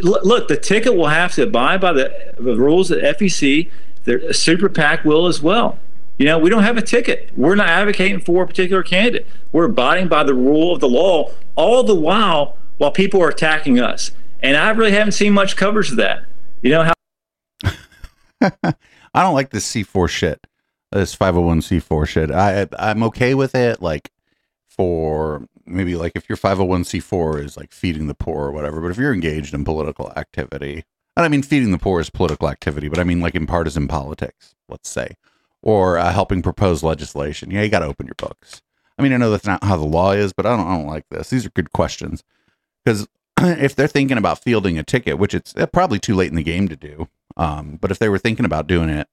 Look, look, the ticket will have to abide by the, the rules of FEC. The super PAC will as well. You know, we don't have a ticket. We're not advocating for a particular candidate. We're abiding by the rule of the law, all the while while people are attacking us. And I really haven't seen much coverage of that. You know how I don't like this C4 shit. This 501c4 shit. I I'm okay with it like for maybe like if your 501c4 is like feeding the poor or whatever, but if you're engaged in political activity, and I mean feeding the poor is political activity, but I mean like in partisan politics, let's say, or uh, helping propose legislation. Yeah, you got to open your books. I mean, I know that's not how the law is, but I don't I don't like this. These are good questions because if they're thinking about fielding a ticket, which it's uh, probably too late in the game to do, um, but if they were thinking about doing it,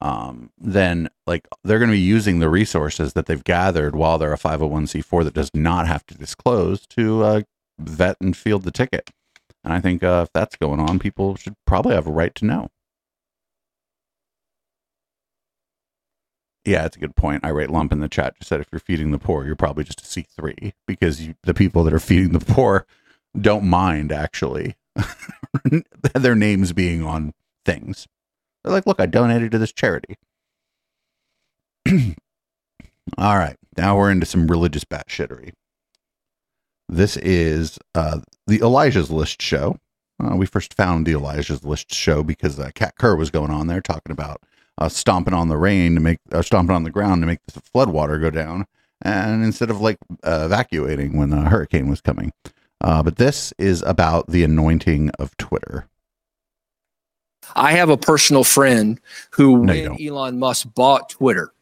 um, then like they're going to be using the resources that they've gathered while they're a 501c4 that does not have to disclose to uh, vet and field the ticket. And I think uh, if that's going on, people should probably have a right to know. Yeah, it's a good point. I rate lump in the chat just said if you're feeding the poor, you're probably just a C3 because you, the people that are feeding the poor don't mind actually their names being on things. They're like, look, I donated to this charity. All right, now we're into some religious batshittery. This is uh, the Elijah's List show. Uh, we first found the Elijah's List show because uh, Kat Kerr was going on there talking about uh, stomping on the rain to make, uh, stomping on the ground to make the flood water go down, and instead of like uh, evacuating when the hurricane was coming. Uh, but this is about the anointing of Twitter. I have a personal friend who, No, when Elon Musk bought Twitter,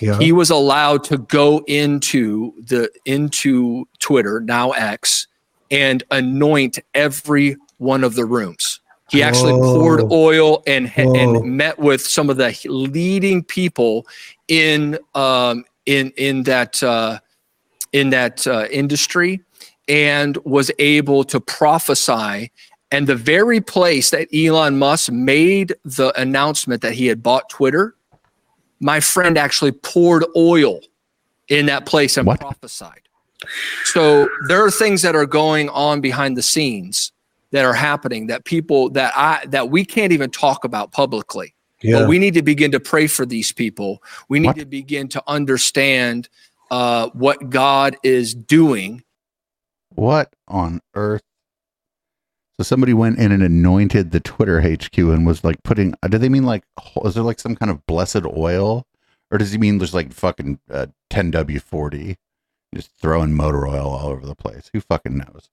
Yeah. he was allowed to go into the into Twitter now X and anoint every one of the rooms. He actually poured oil and Whoa. and met with some of the leading people in um, in in that uh, in that uh, industry and was able to prophesy. And the very place that Elon Musk made the announcement that he had bought Twitter, my friend actually poured oil in that place and prophesied. So there are things that are going on behind the scenes that are happening that people that I that we can't even talk about publicly. Yeah. But we need to begin to pray for these people. We need to begin to understand uh, what God is doing. What on earth? So somebody went in and anointed the Twitter HQ and was like putting. uh, Do they mean like? Is there like some kind of blessed oil, or does he mean there's like fucking uh, 10W40, just throwing motor oil all over the place? Who fucking knows?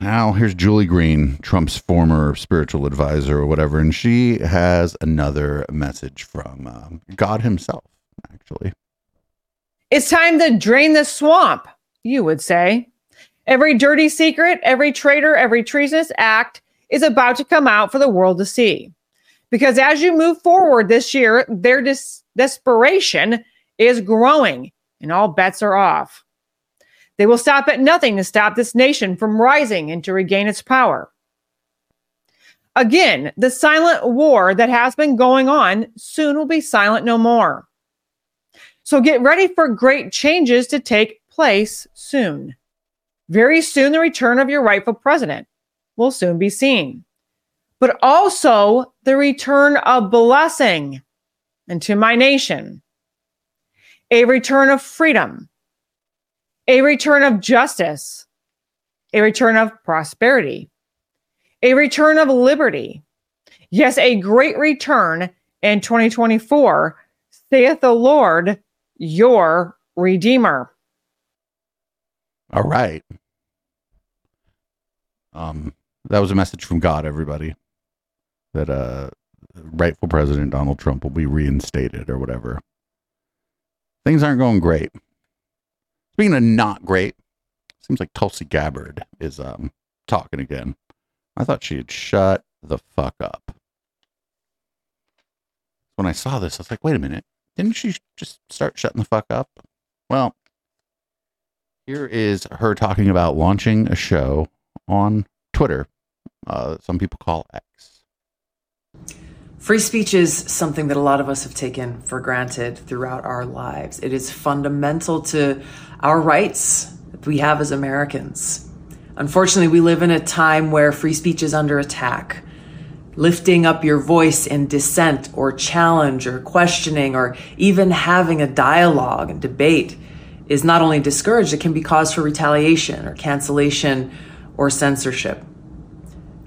Now here's Julie Green, Trump's former spiritual advisor or whatever, and she has another message from um, God Himself, actually. It's time to drain the swamp, you would say. Every dirty secret, every traitor, every treasonous act is about to come out for the world to see. Because as you move forward this year, their dis- desperation is growing and all bets are off. They will stop at nothing to stop this nation from rising and to regain its power. Again, the silent war that has been going on soon will be silent no more. So get ready for great changes to take place soon. Very soon, the return of your rightful president will soon be seen, but also the return of blessing into my nation, a return of freedom, a return of justice, a return of prosperity, a return of liberty. Yes, a great return in 2024, saith the Lord, your Redeemer. All right. Um, that was a message from God, everybody. That uh, rightful President Donald Trump will be reinstated or whatever. Things aren't going great. Speaking of not great, seems like Tulsi Gabbard is um talking again. I thought she had shut the fuck up. When I saw this, I was like, wait a minute. Didn't she just start shutting the fuck up? Well, here is her talking about launching a show on Twitter. Uh, some people call X. Free speech is something that a lot of us have taken for granted throughout our lives. It is fundamental to our rights that we have as Americans. Unfortunately, we live in a time where free speech is under attack. Lifting up your voice in dissent or challenge or questioning or even having a dialogue and debate is not only discouraged, it can be cause for retaliation or cancellation or censorship.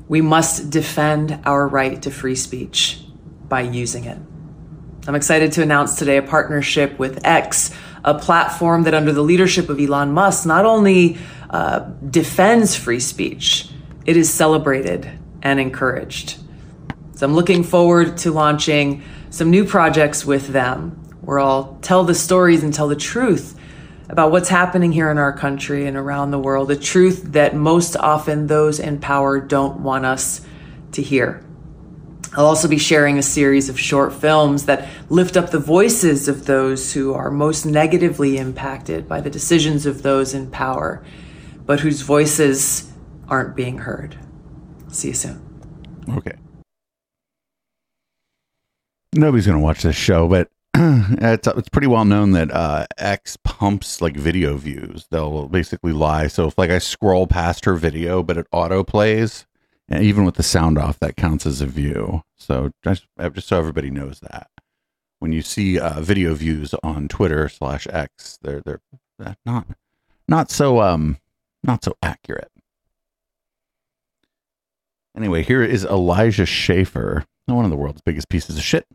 We must defend our right to free speech by using it. I'm excited to announce today a partnership with X, a platform that, under the leadership of Elon Musk, not only uh, defends free speech, it is celebrated and encouraged. So I'm looking forward to launching some new projects with them where I'll tell the stories and tell the truth about what's happening here in our country and around the world, the truth that most often those in power don't want us to hear. I'll also be sharing a series of short films that lift up the voices of those who are most negatively impacted by the decisions of those in power, but whose voices aren't being heard. See you soon. Okay. Nobody's gonna watch this show, but it's it's pretty well known that uh, X pumps like video views. They'll basically lie. So if like I scroll past her video, but it auto plays, and even with the sound off, that counts as a view. So just just so everybody knows that when you see uh, video views on Twitter slash X, they're they're they're not not so um not so accurate. Anyway, here is Elijah Schaffer, one of the world's biggest pieces of shit,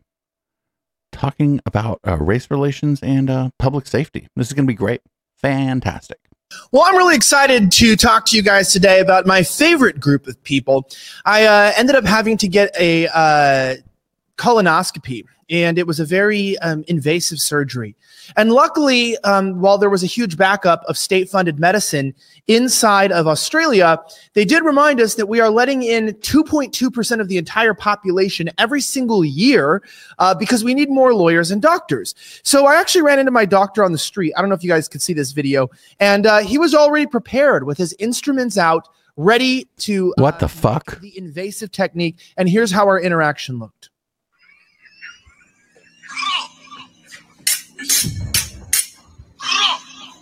talking about uh, race relations and uh, public safety. This is going to be great. Fantastic. Well, I'm really excited to talk to you guys today about my favorite group of people. I uh, ended up having to get a uh, colonoscopy, and it was a very um, invasive surgery. And luckily, um, while there was a huge backup of state funded medicine inside of Australia, they did remind us that we are letting in 2.2% of the entire population every single year uh, because we need more lawyers and doctors. So I actually ran into my doctor on the street. I don't know if you guys could see this video. And uh, he was already prepared with his instruments out, ready to What the fuck? the invasive technique. And here's how our interaction looked.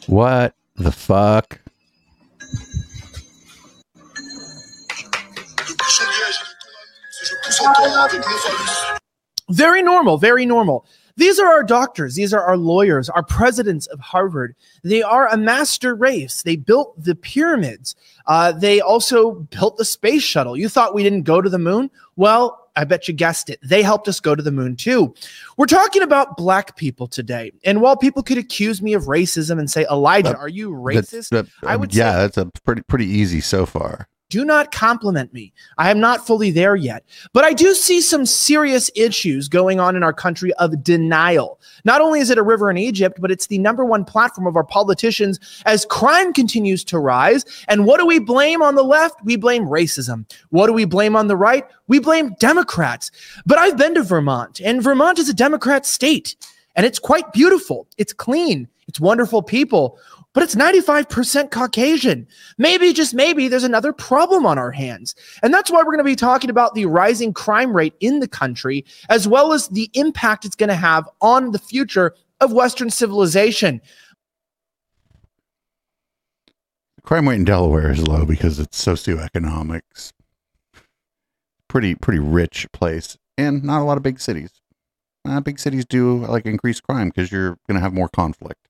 What the fuck? Very normal, very normal. These are our doctors. These are our lawyers, our presidents of Harvard. They are a master race. They built the pyramids. Uh, they also built the space shuttle. You thought we didn't go to the moon? Well, I bet you guessed it. They helped us go to the moon too. We're talking about black people today. And while people could accuse me of racism and say, Elijah, are you racist? That- that- I would yeah, say that's a pretty pretty easy so far. Do not compliment me. I am not fully there yet. But I do see some serious issues going on in our country of denial. Not only is it a river in Egypt, but it's the number one platform of our politicians as crime continues to rise. And what do we blame on the left? We blame racism. What do we blame on the right? We blame Democrats. But I've been to Vermont, and Vermont is a Democrat state, and it's quite beautiful. It's clean. It's wonderful people but it's 95% Caucasian. Maybe, just maybe, there's another problem on our hands. And that's why we're going to be talking about the rising crime rate in the country, as well as the impact it's going to have on the future of Western civilization. Crime rate in Delaware is low because it's socioeconomics. Pretty pretty rich place, and not a lot of big cities. Uh, big cities do like increase crime because you're going to have more conflict,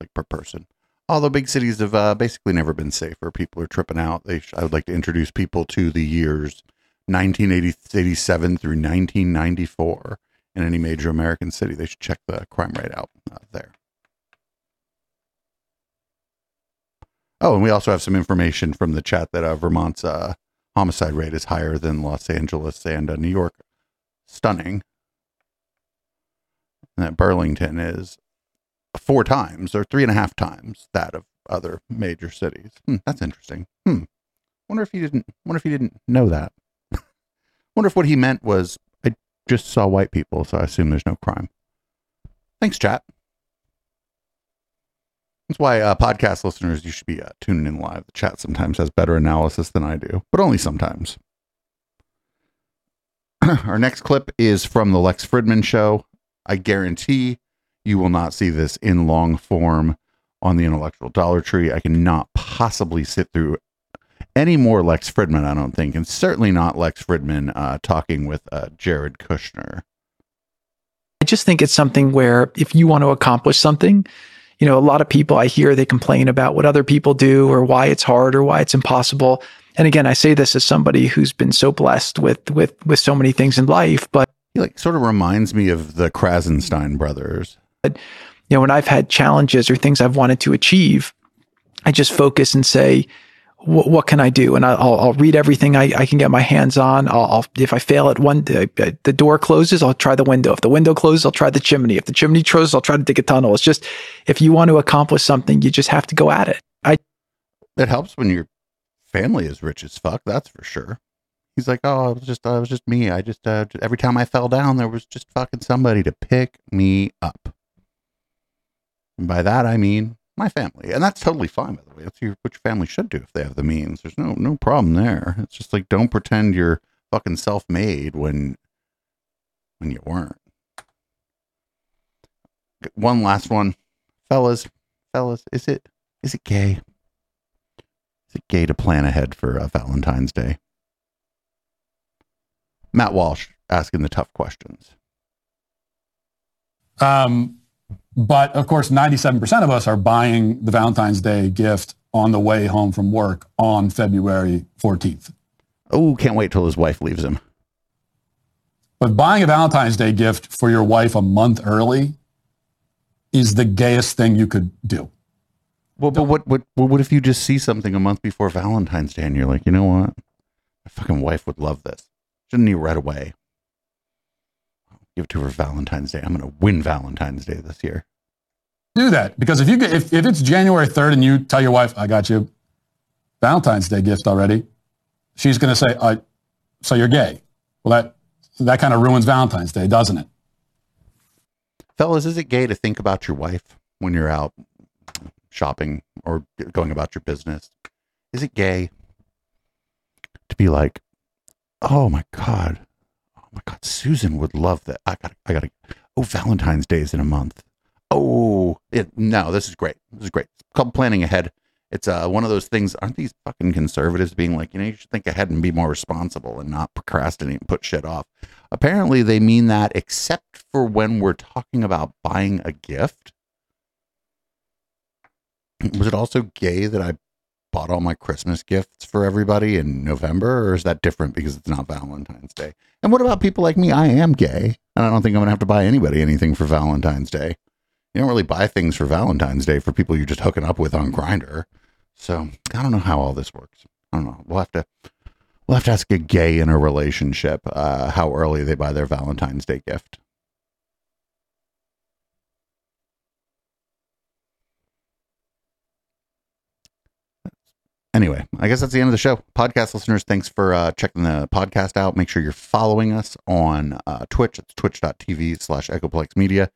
like per person. Although big cities have uh, basically never been safer. People are tripping out. Sh- I would like to introduce people to the years 1987 through 1994 in any major American city. They should check the crime rate out uh, there. Oh, and we also have some information from the chat that uh, Vermont's uh, homicide rate is higher than Los Angeles and uh, New York. Stunning. And that Burlington is four times or three and a half times that of other major cities. Hmm, that's interesting. Hmm. Wonder if he didn't. Wonder if he didn't know that. wonder if what he meant was I just saw white people, so I assume there's no crime. Thanks, chat. That's why uh, podcast listeners, you should be uh, tuning in live. The chat sometimes has better analysis than I do, but only sometimes. Our next clip is from the Lex Fridman show. I guarantee you will not see this in long form on the intellectual Dollar Tree. I cannot possibly sit through any more Lex Fridman, I don't think, and certainly not Lex Fridman uh, talking with uh, Jared Kushner. I just think it's something where if you want to accomplish something, you know, a lot of people I hear they complain about what other people do or why it's hard or why it's impossible. And again, I say this as somebody who's been so blessed with with with so many things in life, but He like sort of reminds me of the Krassenstein brothers. You know, when I've had challenges or things I've wanted to achieve, I just focus and say, what can I do? And I'll, I'll read everything I, I can get my hands on. I'll, I'll if I fail at one, the door closes, I'll try the window. If the window closes, I'll try the chimney. If the chimney closes, I'll try to dig a tunnel. It's just, if you want to accomplish something, you just have to go at it. I, It helps when your family is rich as fuck. That's for sure. He's like, oh, it was just, uh, it was just me. I just, uh, every time I fell down, there was just fucking somebody to pick me up. And by that, I mean my family, and that's totally fine. By the way, that's your, what your family should do if they have the means. There's no, no problem there. It's just like don't pretend you're fucking self-made when, when you weren't. One last one, fellas, fellas. Is it, is it gay? Is it gay to plan ahead for uh, Valentine's Day? Matt Walsh asking the tough questions. Um, but of course, 97% of us are buying the Valentine's Day gift on the way home from work on February 14th. Oh, can't wait till his wife leaves him. But buying a Valentine's Day gift for your wife a month early is the gayest thing you could do. Well, but what, what, what, if you just see something a month before Valentine's Day and you're like, you know what? My fucking wife would love this. Shouldn't you right away? Give to her Valentine's Day. I'm going to win Valentine's Day this year. Do that because if you get, if, if it's January 3rd and you tell your wife, I got you Valentine's Day gift already, she's going to say, uh, so you're gay. Well, that, that kind of ruins Valentine's Day, doesn't it? Fellas, is it gay to think about your wife when you're out shopping or going about your business? Is it gay to be like, oh my God, my God, Susan would love that. I got, I got to, oh, Valentine's Day is in a month. Oh, it, no, this is great. This is great. Called planning ahead. It's uh, one of those things. Aren't these fucking conservatives being like, you know, you should think ahead and be more responsible and not procrastinate and put shit off? Apparently, they mean that, except for when we're talking about buying a gift. Was it also gay that I bought all my Christmas gifts for everybody in November, or is that different because it's not Valentine's Day? And what about people like me? I am gay, and I don't think I'm gonna have to buy anybody anything for Valentine's Day. You don't really buy things for Valentine's Day for people you're just hooking up with on Grindr. So I don't know how all this works. I don't know. We'll have to we'll have to ask a gay in a relationship uh, how early they buy their Valentine's Day gift. Anyway, I guess that's the end of the show. Podcast listeners, thanks for uh, checking the podcast out. Make sure you're following us on uh, Twitch. It's twitch.tv slash Echoplex Media.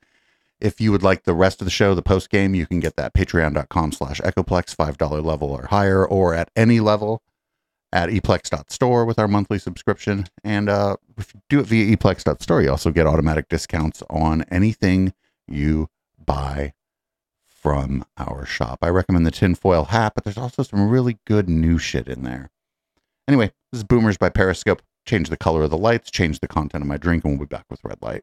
If you would like the rest of the show, the post game, you can get that patreon.com slash Echoplex, $5 level or higher, or at any level at eplex.store with our monthly subscription. And uh, if you do it via eplex.store, you also get automatic discounts on anything you buy from our shop. I recommend the tinfoil hat, but there's also some really good new shit in there. Anyway, this is Boomers by Periscope. Change the color of the lights, change the content of my drink, and we'll be back with Red Light.